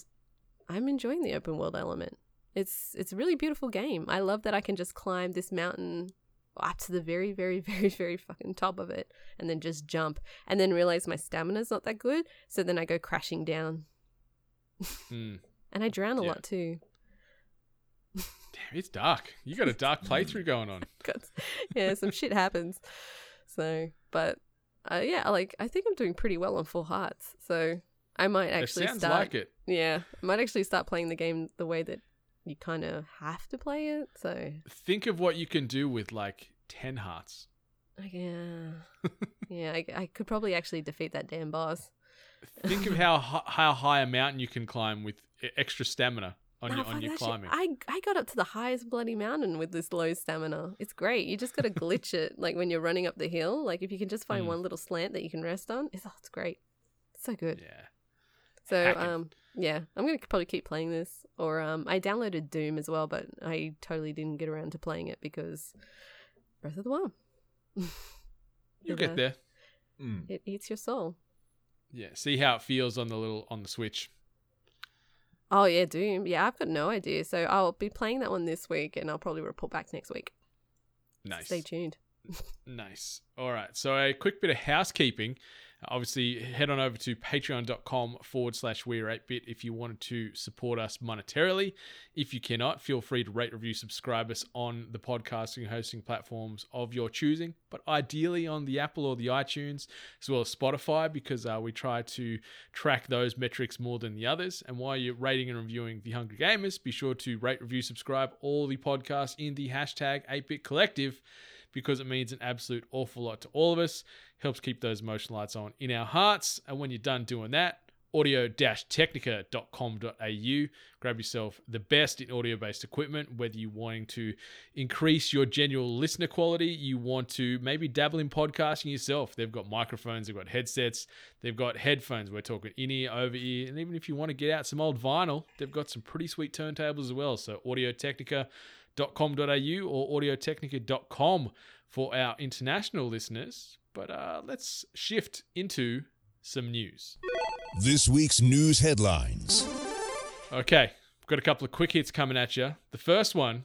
I'm enjoying the open world element. It's it's a really beautiful game. I love that I can just climb this mountain up to the very very very very fucking top of it, and then just jump, and then realize my stamina's not that good, so then I go crashing down, Mm. and I drown a Yeah. lot too. Damn, it's dark. You got a dark playthrough going on. yeah, some shit happens. So, but uh, yeah, like I think I'm doing pretty well on full hearts. So I might actually it sounds start. like it. Yeah, I might actually start playing the game the way that you kind of have to play it. So, Think of what you can do with like ten hearts. yeah, yeah, I, I could probably actually defeat that damn boss. Think of how how high a mountain you can climb with extra stamina on No, your on your that shit. climbing. I I got up to the highest bloody mountain with this low stamina. It's great. You just got to glitch it, like when you're running up the hill. Like if you can just find Mm. one little slant that you can rest on, it's, oh, it's great. It's so good. yeah. So Hacking. um yeah, I'm gonna probably keep playing this. Or um I downloaded Doom as well, but I totally didn't get around to playing it because Breath of the Wild. You'll get there. Mm. It eats your soul. Yeah. See how it feels on the little on the Switch. Oh yeah, Doom. Yeah, I've got no idea. So I'll be playing that one this week, and I'll probably report back next week. Nice. Stay tuned. Nice. All right. So a quick bit of housekeeping. Obviously, head on over to patreon.com forward slash we're 8bit if you wanted to support us monetarily. If you cannot, feel free to rate, review, subscribe us on the podcasting hosting platforms of your choosing, but ideally on the Apple or the iTunes, as well as Spotify, because uh, we try to track those metrics more than the others. And while you're rating and reviewing The Hungry Gamers, be sure to rate, review, subscribe all the podcasts in the hashtag 8bit collective because it means an absolute awful lot to all of us. Helps keep those motion lights on in our hearts. And when you're done doing that, audio-technica.com.au. Grab yourself the best in audio-based equipment, whether you're wanting to increase your general listener quality, you want to maybe dabble in podcasting yourself. They've got microphones, they've got headsets, they've got headphones. We're talking in-ear, over-ear, and even if you want to get out some old vinyl, they've got some pretty sweet turntables as well. So audio-technica.com.au or audiotechnica.com for our international listeners. But uh, let's shift into some news. This week's news headlines. Okay, we've got a couple of quick hits coming at you. The first one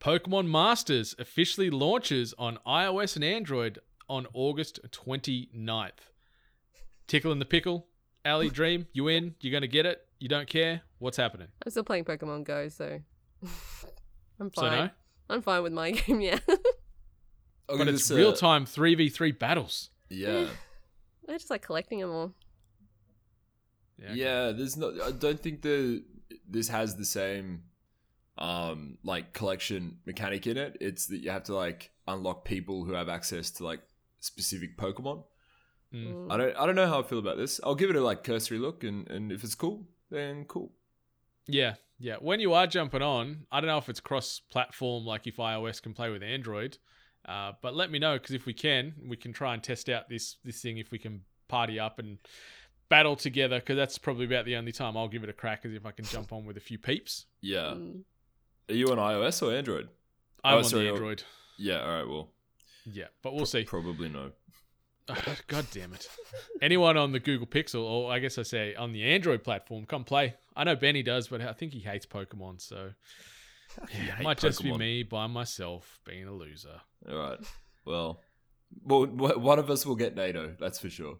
Pokemon Masters officially launches on iOS and Android on August 29th. Tickle in the pickle. Ali Dream, you in? You're going to get it? You don't care? What's happening? I'm still playing Pokemon Go, so I'm So fine. no? I'm fine with my game. Yeah, I'll But it's real time 3v3 battles. Yeah. I just like collecting them all. Yeah. Yeah, there's no. I don't think the this has the same um like collection mechanic in it. It's that you have to like unlock people who have access to like specific Pokemon. Mm. I don't. I don't know how I feel about this. I'll give it a like cursory look, and and if it's cool, then cool. Yeah, yeah. When you are jumping on, I don't know if it's cross-platform, like if iOS can play with Android, uh, but let me know because if we can, we can try and test out this this thing if we can party up and battle together. Because that's probably about the only time I'll give it a crack is if I can jump on with a few peeps. Yeah. Mm. Are you on iOS or Android? I'm Oh, on sorry, the. Android. Yeah. All right. Well, Yeah, but we'll see. probably no. God damn it! Anyone on the Google Pixel, or I guess I say on the Android platform, come play. I know Benny does, but I think he hates Pokemon, so You it might just be me by myself being a loser. All right. Well, well, one of us will get NATO. That's for sure.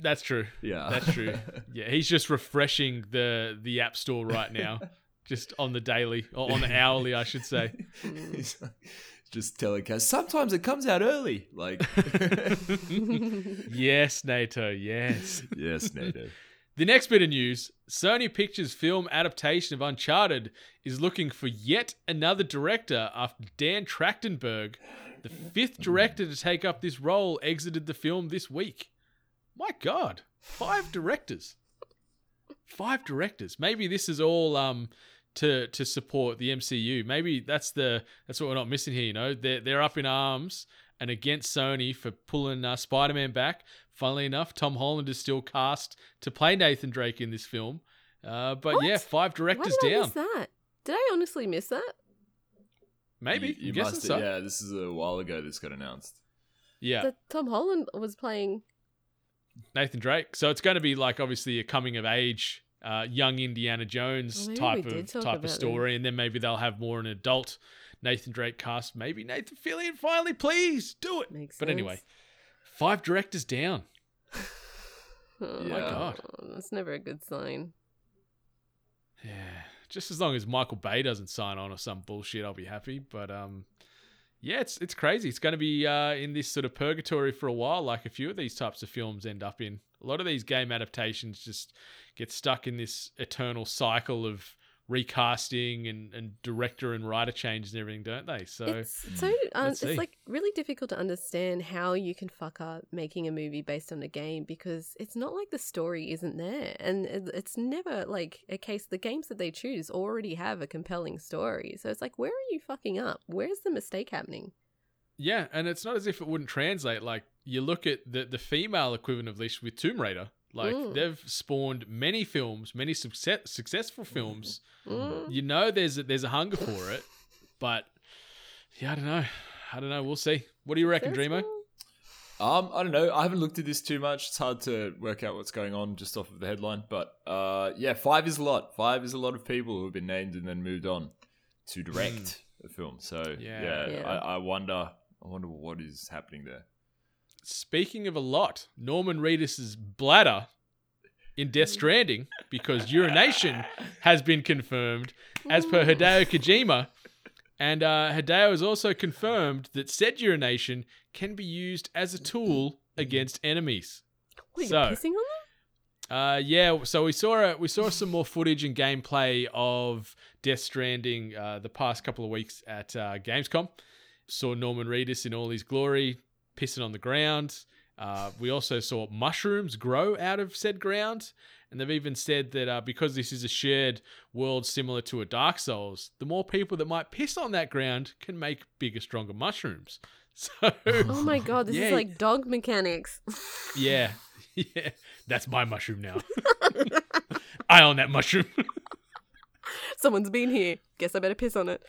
That's true. Yeah. That's true. Yeah, he's just refreshing the the app store right now, just on the daily or on the hourly, I should say. He's like, just telecast. Sometimes it comes out early. Like, yes, NATO. Yes. yes, NATO. The next bit of news: Sony Pictures film adaptation of Uncharted is looking for yet another director after Dan Trachtenberg, the fifth director to take up this role, exited the film this week. My God, five directors. Five directors. Maybe this is all um to to support the MCU. Maybe that's the that's what we're not missing here. You know, they're they're up in arms and against Sony for pulling uh, Spider Man back. Funnily enough, Tom Holland is still cast to play Nathan Drake in this film. Uh, but What? yeah, five directors Why directors did I down. miss that? Did I honestly miss that? Maybe. You, I'm you guessing must. so. Yeah, this is a while ago. This got announced. yeah. That Tom Holland was playing. Nathan Drake. So it's going to be like obviously a coming of age, uh, young Indiana Jones Well, type of type of story, and then maybe they'll have more an adult Nathan Drake cast. Maybe Nathan Fillion finally, please do it. Makes But anyway, five directors down. Oh my God. that's never a good sign. Yeah, just as long as Michael Bay doesn't sign on or some bullshit, I'll be happy. But um, yeah, it's it's crazy. It's going to be uh, in this sort of purgatory for a while, like a few of these types of films end up in. A lot of these game adaptations just get stuck in this eternal cycle of recasting and, and director and writer changes and everything, don't they? So it's so um, it's like really difficult to understand how you can fuck up making a movie based on a game because it's not like the story isn't there, and it's never like a case. The games that they choose already have a compelling story, so it's like, where are you fucking up? Where's the mistake happening? Yeah, and it's not as if it wouldn't translate. Like you look at the the female equivalent of this with Tomb Raider. Like Mm. they've spawned many films, many success, successful films. Mm. You know, there's a, there's a hunger for it, but yeah, I don't know. I don't know. We'll see. What do you reckon, Dreamo? Um, I don't know. I haven't looked at this too much. It's hard to work out what's going on just off of the headline. But uh, yeah, five is a lot. Five is a lot of people who have been named and then moved on to direct a film. So Yeah. yeah, Yeah. I, I wonder. I wonder what is happening there. Speaking of a lot, Norman Reedus's bladder in Death Stranding because urination has been confirmed as per Hideo Kojima. And uh, Hideo has also confirmed that said urination can be used as a tool against enemies. What, are you So- pissing on Uh, yeah, so we saw a, we saw some more footage and gameplay of Death Stranding uh, the past couple of weeks at uh, Gamescom. Saw Norman Reedus in all his glory, pissing on the ground. Uh, we also saw mushrooms grow out of said ground, and they've even said that uh, because this is a shared world similar to a Dark Souls, the more people that might piss on that ground can make bigger, stronger mushrooms. So, Oh my god, this Yeah. is like dog mechanics. yeah, yeah, that's my mushroom now. I own that mushroom. Someone's been here. Guess I better piss on it.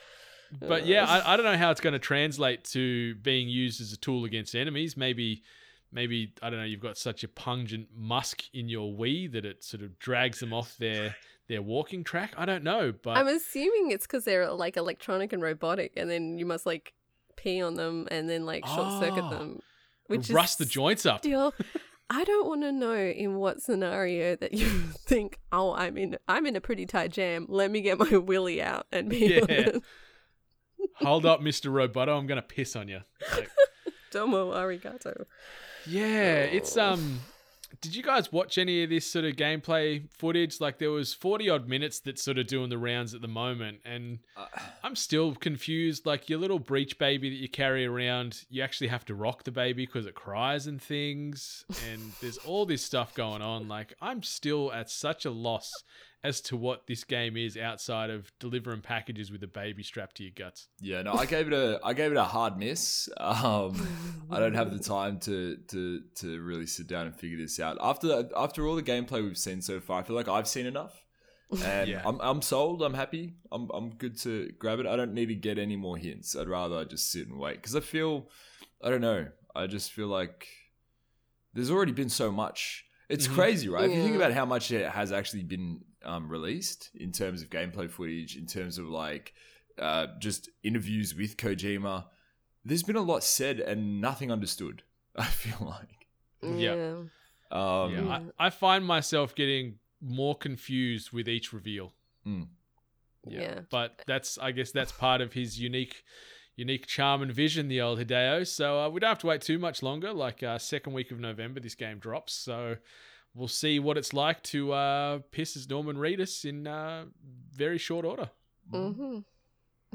But yeah, I, I don't know how it's going to translate to being used as a tool against enemies. Maybe, maybe I don't know. You've got such a pungent musk in your wee that it sort of drags them off their their walking track. I don't know, but I'm assuming it's because they're like electronic and robotic, and then you must like pee on them and then like short circuit Oh. them, which rust the joints up. still I don't want to know in what scenario that you think, oh, I'm in, I'm in a pretty tight jam. Let me get my willy out and be Yeah. honest. Hold up, Mr. Roboto, I'm gonna piss on you. Like, Domo arigato. yeah, it's um. Did you guys watch any of this sort of gameplay footage? Like there was forty odd minutes that's sort of doing the rounds at the moment, and I'm still confused. Like your little breech baby that you carry around, you actually have to rock the baby because it cries and things, and there's all this stuff going on. Like I'm still at such a loss as to what this game is outside of delivering packages with a baby strapped to your guts. Yeah, no, I gave it a I gave it a hard miss. Um, I don't have the time to to to really sit down and figure this out. After after all the gameplay we've seen so far, I feel like I've seen enough, and Yeah. I'm I'm sold. I'm happy. I'm I'm good to grab it. I don't need to get any more hints. I'd rather I just sit and wait because I feel I don't know. I just feel like there's already been so much. It's crazy, right? If you think about how much it has actually been um, released in terms of gameplay footage, in terms of like uh, just interviews with Kojima, there's been a lot said and nothing understood. I feel like. Yeah. Um, Yeah, I, I find myself getting more confused with each reveal. Mm. Yeah. But that's I guess that's part of his unique unique charm and vision, the old Hideo. So uh, we don't have to wait too much longer. Like uh, second week of November, this game drops. So we'll see what it's like to uh, piss as Norman Reedus in uh, very short order. Mm-hmm.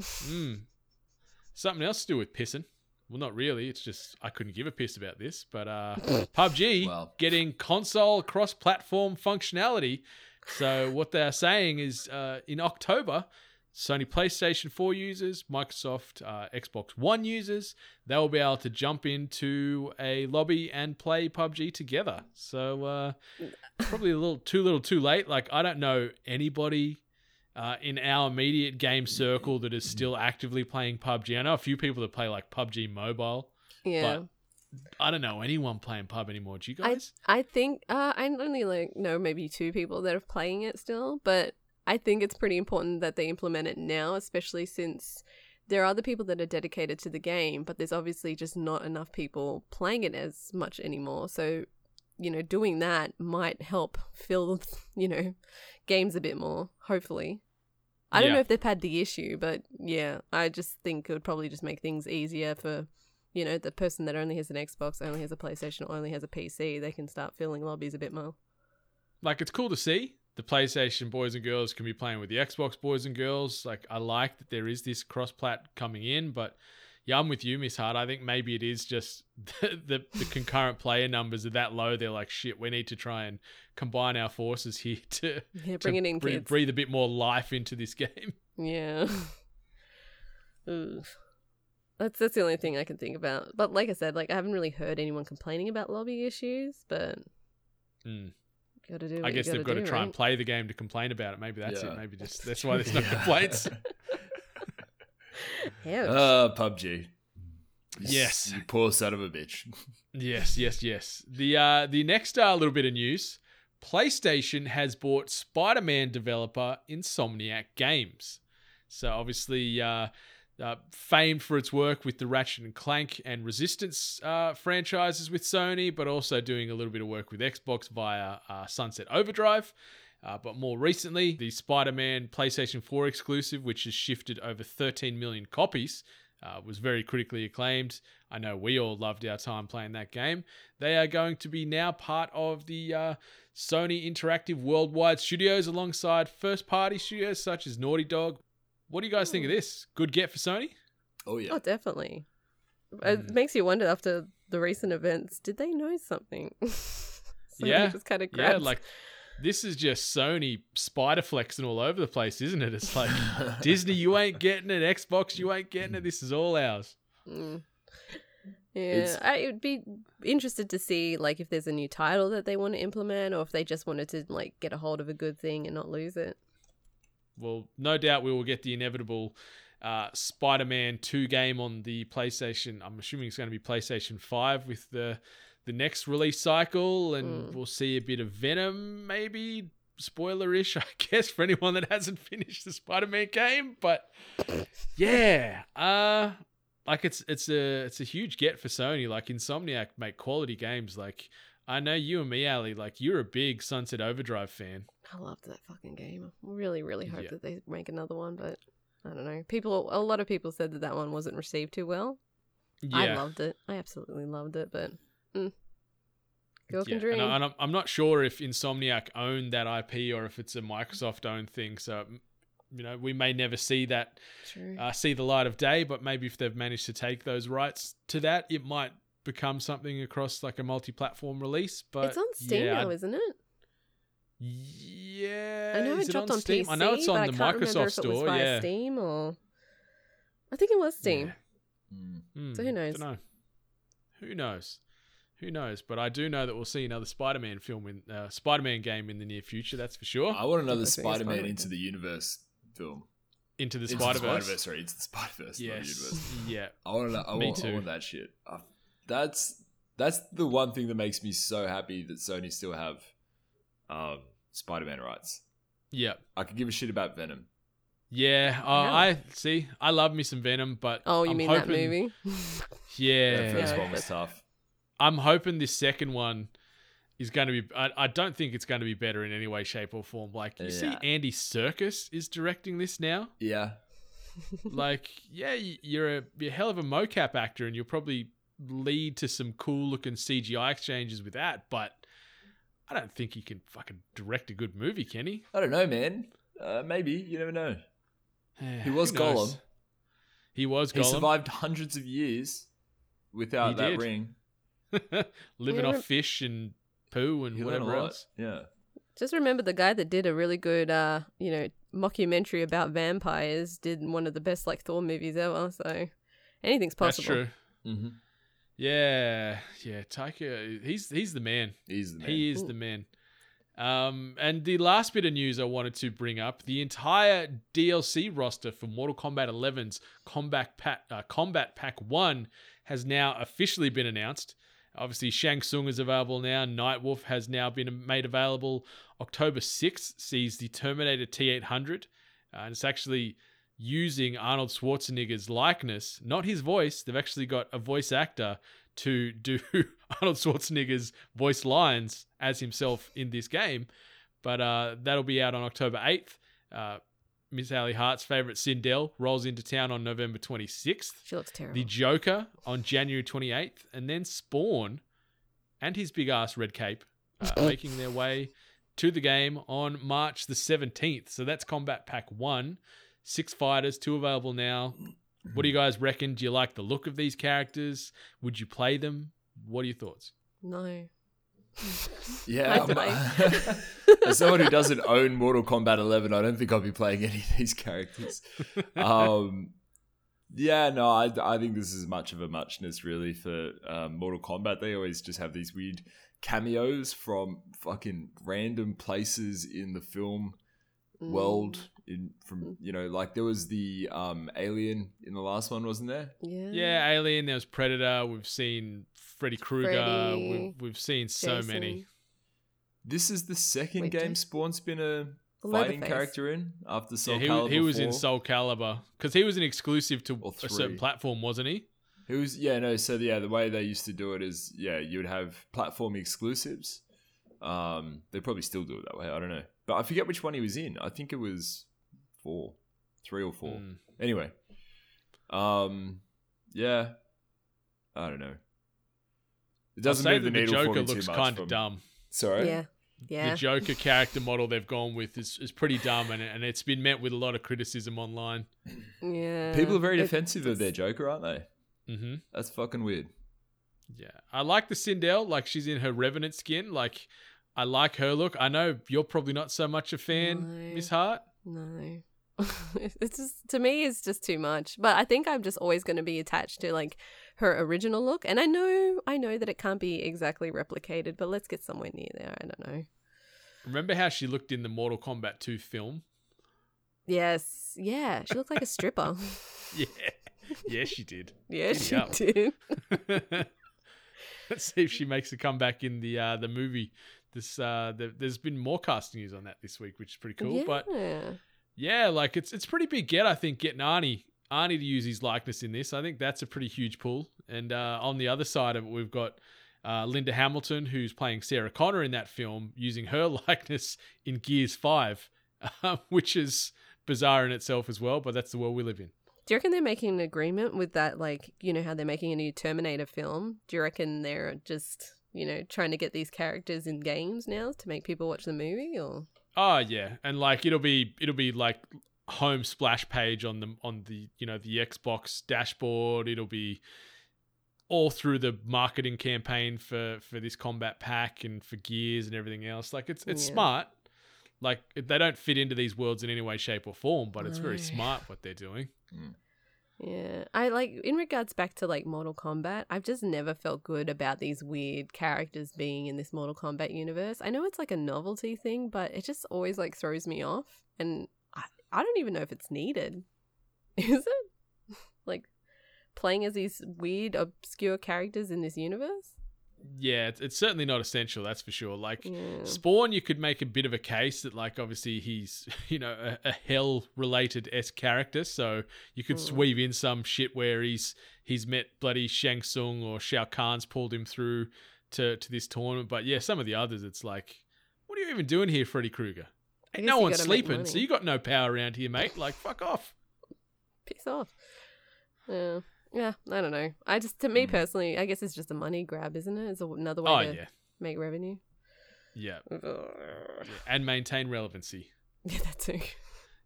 Mm. Something else to do with pissing. Well, not really. It's just I couldn't give a piss about this. But uh, PUBG Well. getting console cross-platform functionality. So what they're saying is uh, in October, Sony PlayStation 4 users, Microsoft uh, Xbox One users, they will be able to jump into a lobby and play PUBG together. So uh, probably a little too little, too late. Like I don't know anybody uh, in our immediate game circle that is still actively playing PUBG. I know a few people that play like PUBG Mobile. Yeah. But I don't know anyone playing pub anymore. Do you I guys? I think uh, I only like know maybe two people that are playing it still, but I think it's pretty important that they implement it now, especially since there are other people that are dedicated to the game, but there's obviously just not enough people playing it as much anymore. So, you know, doing that might help fill, you know, games a bit more. Hopefully. I don't Yeah. know if they've had the issue, but yeah, I just think it would probably just make things easier for you know, the person that only has an Xbox, only has a PlayStation, or only has a PC, they can start filling lobbies a bit more. like it's cool to see the PlayStation boys and girls can be playing with the Xbox boys and girls. Like I like that there is this cross plat coming in, but yeah, I'm with you, Miss Hart. I think maybe it is just the, the the concurrent player numbers are that low. They're like, shit, we need to try and combine our forces here to, Yeah, to bring it in, breathe, kids. breathe a bit more life into this game. Yeah. That's that's the only thing I can think about. But like I said, like I haven't really heard anyone complaining about lobby issues, but Mm. Gotta do. What I guess they've got gotta to do, try and play the game to complain about it. Maybe that's Yeah. it. Maybe just that's why there's no complaints. Ouch. Uh, PUBG. Yes. You poor son of a bitch. Yes, yes, yes. The uh, the next uh, little bit of news: PlayStation has bought Spider-Man developer Insomniac Games. So obviously, uh, uh, famed for its work with the Ratchet and Clank and Resistance uh, franchises with Sony, but also doing a little bit of work with Xbox via uh, Sunset Overdrive. Uh, but more recently, the Spider Man PlayStation 4 exclusive, which has shifted over 13 million copies, uh, was very critically acclaimed. I know we all loved our time playing that game. They are going to be now part of the uh, Sony Interactive Worldwide Studios alongside first party studios such as Naughty Dog. What do you guys think of this? Good get for Sony? Oh yeah. Oh, definitely. Mm. It makes you wonder after the recent events, did they know something? so Yeah. They just kind of Yeah, like this is just Sony spider flexing all over the place, isn't it? It's like Disney, you ain't getting it. Xbox, you ain't getting it. This is all ours. Mm. Yeah, It's- I would be interested to see like if there's a new title that they want to implement, or if they just wanted to like get a hold of a good thing and not lose it. Well, no doubt we will get the inevitable uh, Spider-Man 2 game on the PlayStation. I'm assuming it's going to be PlayStation 5 with the the next release cycle, and Mm. we'll see a bit of Venom, maybe spoiler-ish, I guess, for anyone that hasn't finished the Spider-Man game. But yeah, uh, like it's it's a it's a huge get for Sony. Like Insomniac make quality games. Like I know you and me, Ali. Like you're a big Sunset Overdrive fan. I loved that fucking game. I really, really hope Yeah. that they make another one, but I don't know. People, a lot of people said that that one wasn't received too well. Yeah, I loved it. I absolutely loved it, but mm, girl yeah. can dream. And, I, I'm not sure if Insomniac owned that IP or if it's a Microsoft owned thing. So you know, we may never see that uh, see the light of day. But maybe if they've managed to take those rights to that, it might become something across like a multi-platform release. But it's on Steam yeah, now, isn't it? Yeah, I know is it dropped on on Steam? PC, I know it's on the I Microsoft if it was store. via Yeah, Steam or I think it was Steam. Mm. Hmm, So who knows? Dunno. Who knows? Who knows? But I do know that we'll see another Spider-Man film in uh, Spider-Man game in the near future. That's for sure. I want another That's Spider-Man Spider-Man. into the universe film. Into the Spider Spider-Verse, Verse. sorry, into the Spider-Verse, not Yes. Yeah. I want to. I Me want, I too. want that shit. Uh, that's that's the one thing that makes me so happy that Sony still have um, Spider-Man rights. Yeah. I could give a shit about Venom. Yeah. Uh, Yeah. I see. I love me some Venom, but Oh, you I'm mean hoping, that movie? Yeah. that first Yeah. one was tough. I'm hoping this second one is going to be. I, I don't think it's going to be better in any way, shape, or form. Like you see, Andy Serkis is directing this now. Yeah, like, yeah, you're a, you're a hell of a mocap actor, and you'll probably lead to some cool looking CGI exchanges with that. But I don't think he can fucking direct a good movie, can he? I don't know, man. Uh, maybe you never know. He was Who? Gollum. He was Gollum. He survived hundreds of years without He that did. ring. living Yeah, off fish and poo and He whatever else. Yeah. Just remember the guy that did a really good, uh, you know, mockumentary about vampires did one of the best like Thor movies ever. So anything's possible. That's true. Mm-hmm. Yeah, yeah. Taika, he's he's the man. He's the man. He is Ooh. the man. Um, and the last bit of news I wanted to bring up: the entire DLC roster for Mortal Kombat 11's Kombat Pack, uh, Kombat Pack One has now officially been announced. Obviously, Shang Tsung is available now. Nightwolf has now been made available. October 6th sees the Terminator T800, uh, and it's actually using Arnold Schwarzenegger's likeness, not his voice. They've actually got a voice actor to do Arnold Schwarzenegger's voice lines as himself in this game. But uh, that'll be out on October 8th. Uh, Miss Ali Hart's favorite Sindel rolls into town on November 26th. She looks terrible. The Joker on January 28th. And then Spawn and his big ass red cape uh, making their way to the game on March the 17th. So that's Kombat Pack 1. Six fighters, two available now. What do you guys reckon? Do you like the look of these characters? Would you play them? What are your thoughts? no. Yeah. I'd I'm- As someone who doesn't own Mortal Kombat 11, I don't think I'll be playing any of these characters. Um, yeah, no, I, I think this is much of a muchness, really, for um, Mortal Kombat. They always just have these weird cameos from fucking random places in the film world. In from you know, like there was the um, alien in the last one, wasn't there? Yeah. Yeah, Alien, there was Predator. We've seen Freddy Krueger. We've, we've seen so Jason. many. This is the second Wait, game Spawn's been a fighting character in after Soul Yeah, he, Calibur he was in Soul Calibur because he was an exclusive to a certain platform, wasn't he? It was yeah no so yeah the way they used to do it is yeah you would have platform exclusives. Um, they probably still do it that way. I don't know, but I forget which one he was in. I think it was four, three or four. Mm. Anyway, um, yeah, I don't know. It doesn't say move the that the needle for Joker me looks kind of dumb. Sorry, Yeah. Yeah. The Joker character model they've gone with is, is pretty dumb, and, and it's been met with a lot of criticism online. yeah. people are very It- defensive of their Joker, aren't they? Mm-hmm. That's fucking weird. Yeah, I like the Sindel. Like she's in her Revenant skin. Like I like her look. I know you're probably not so much a fan, No. Miss Hart. No. it's just to me it's just too much. But I think I'm just always going to be attached to like her original look and I know I know that it can't be exactly replicated, but let's get somewhere near there. I don't know. Remember how she looked in the Mortal Kombat 2 film? Yes. Yeah, she looked like a stripper. Yeah, yeah, she did. yeah, Giddy she up. did. Let's see if she makes a comeback in the uh, the movie. This uh, the, there's been more casting news on that this week, which is pretty cool. yeah. But yeah, like it's it's pretty big get. I think getting Arnie Arnie to use his likeness in this. I think that's a pretty huge pull. And uh, on the other side of it, we've got uh, Linda Hamilton, who's playing Sarah Connor in that film, using her likeness in Gears 5, uh, which is bizarre in itself as well, but that's the world we live in. Do you reckon they're making an agreement with that? Like, you know, how they're making a new Terminator film? Do you reckon they're just, you know, trying to get these characters in games now to make people watch the movie? Or Oh yeah, and like it'll be it'll be like home splash page on the on the you know the Xbox dashboard. It'll be all through the marketing campaign for for this combat pack and for gears and everything else. Like it's it's Yeah. smart. Like they don't fit into these worlds in any way, shape, or form, but it's very smart what they're doing. Mm. Yeah, I like in regards back to like Mortal Kombat. I've just never felt good about these weird characters being in this Mortal Kombat universe. I know it's like a novelty thing, but it just always like throws me off, and I, I don't even know if it's needed. Is it like playing as these weird, obscure characters in this universe? Yeah, it's, it's certainly not essential. That's for sure. Like Yeah. Spawn, you could make a bit of a case that, like, obviously he's, you know, a, a hell-related s character, so you could Mm. weave in some shit where he's he's met bloody Shang Tsung or Shao Kahn's pulled him through to to this tournament. But yeah, some of the others, it's like, what are you even doing here, Freddy Krueger? Ain't no one's sleeping, so you got no power around here, mate. Like, fuck off. Piss off. Yeah. Yeah, I don't know. I just, to me Mm. personally, I guess it's just a money grab, isn't it? It's another way Oh to yeah, make revenue. yeah, yeah, yeah, and maintain relevancy. Yeah, that too.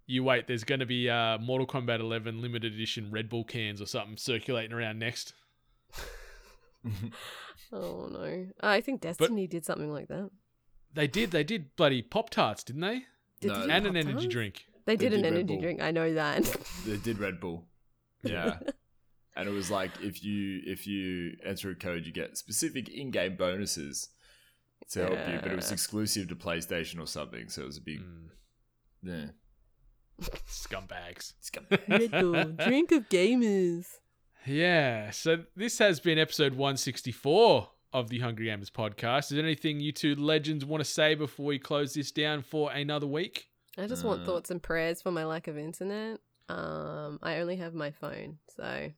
You wait, there's going to be uh, Mortal Kombat 11 limited edition Red Bull cans or something circulating around next. Oh no. I think Destiny did something like that. They did. They did bloody Pop Tarts, didn't they? Did No, they And an Pop-Tarts? energy drink. They They did an did Red energy Bull. drink. I know that. they did Red Bull. Yeah. And it was like if you if you enter a code you get specific in-game bonuses to help you, but it was exclusive to PlayStation or something, so it was a big Mm, yeah. scumbags. Red Bull, drink of gamers. Yeah. So this has been episode 164 of the Hungry Gamers podcast. Is there anything you two legends want to say before we close this down for another week? I just want Uh. thoughts and prayers for my lack of internet. Um, I only have my phone, so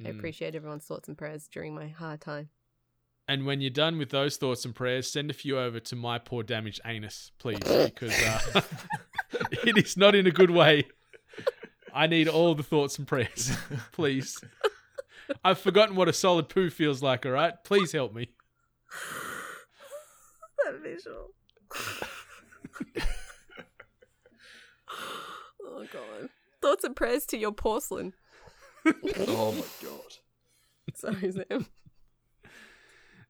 I Mm. appreciate everyone's thoughts and prayers during my hard time. And when you're done with those thoughts and prayers, send a few over to my poor damaged anus, please, because uh, it is not in a good way. I need all the thoughts and prayers, please. I've forgotten what a solid poo feels like. All right, please help me. that visual. oh god. Thoughts and prayers to your porcelain. oh my god. Sorry, Sam.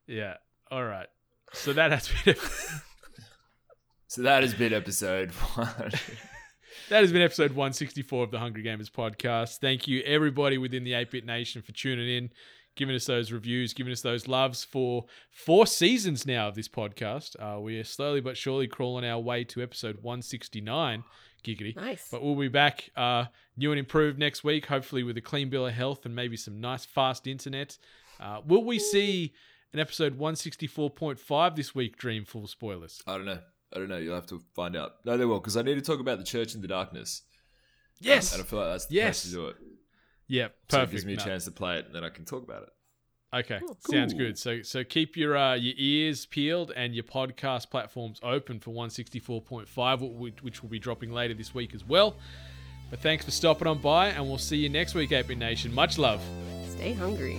Yeah. All right. So that has been So that has been episode one. that has been episode 164 of the Hungry Gamers podcast. Thank you everybody within the 8-bit nation for tuning in, giving us those reviews, giving us those loves for four seasons now of this podcast. Uh, we are slowly but surely crawling our way to episode 169. Giggity. Nice. But we'll be back uh, new and improved next week, hopefully with a clean bill of health and maybe some nice fast internet. Uh, will we see an episode 164.5 this week, Dream Full spoilers? I don't know. I don't know. You'll have to find out. No, they will, because I need to talk about the Church in the Darkness. Yes. And I feel like that's the Yes. place to do it. Yeah, So perfect. it gives me a No. chance to play it, and then I can talk about it. Okay, Oh, sounds good. So so keep your uh, your ears peeled and your podcast platforms open for 164.5, which, which will be dropping later this week as well. But thanks for stopping on by, and we'll see you next week, 8 Nation. Much love. Stay hungry.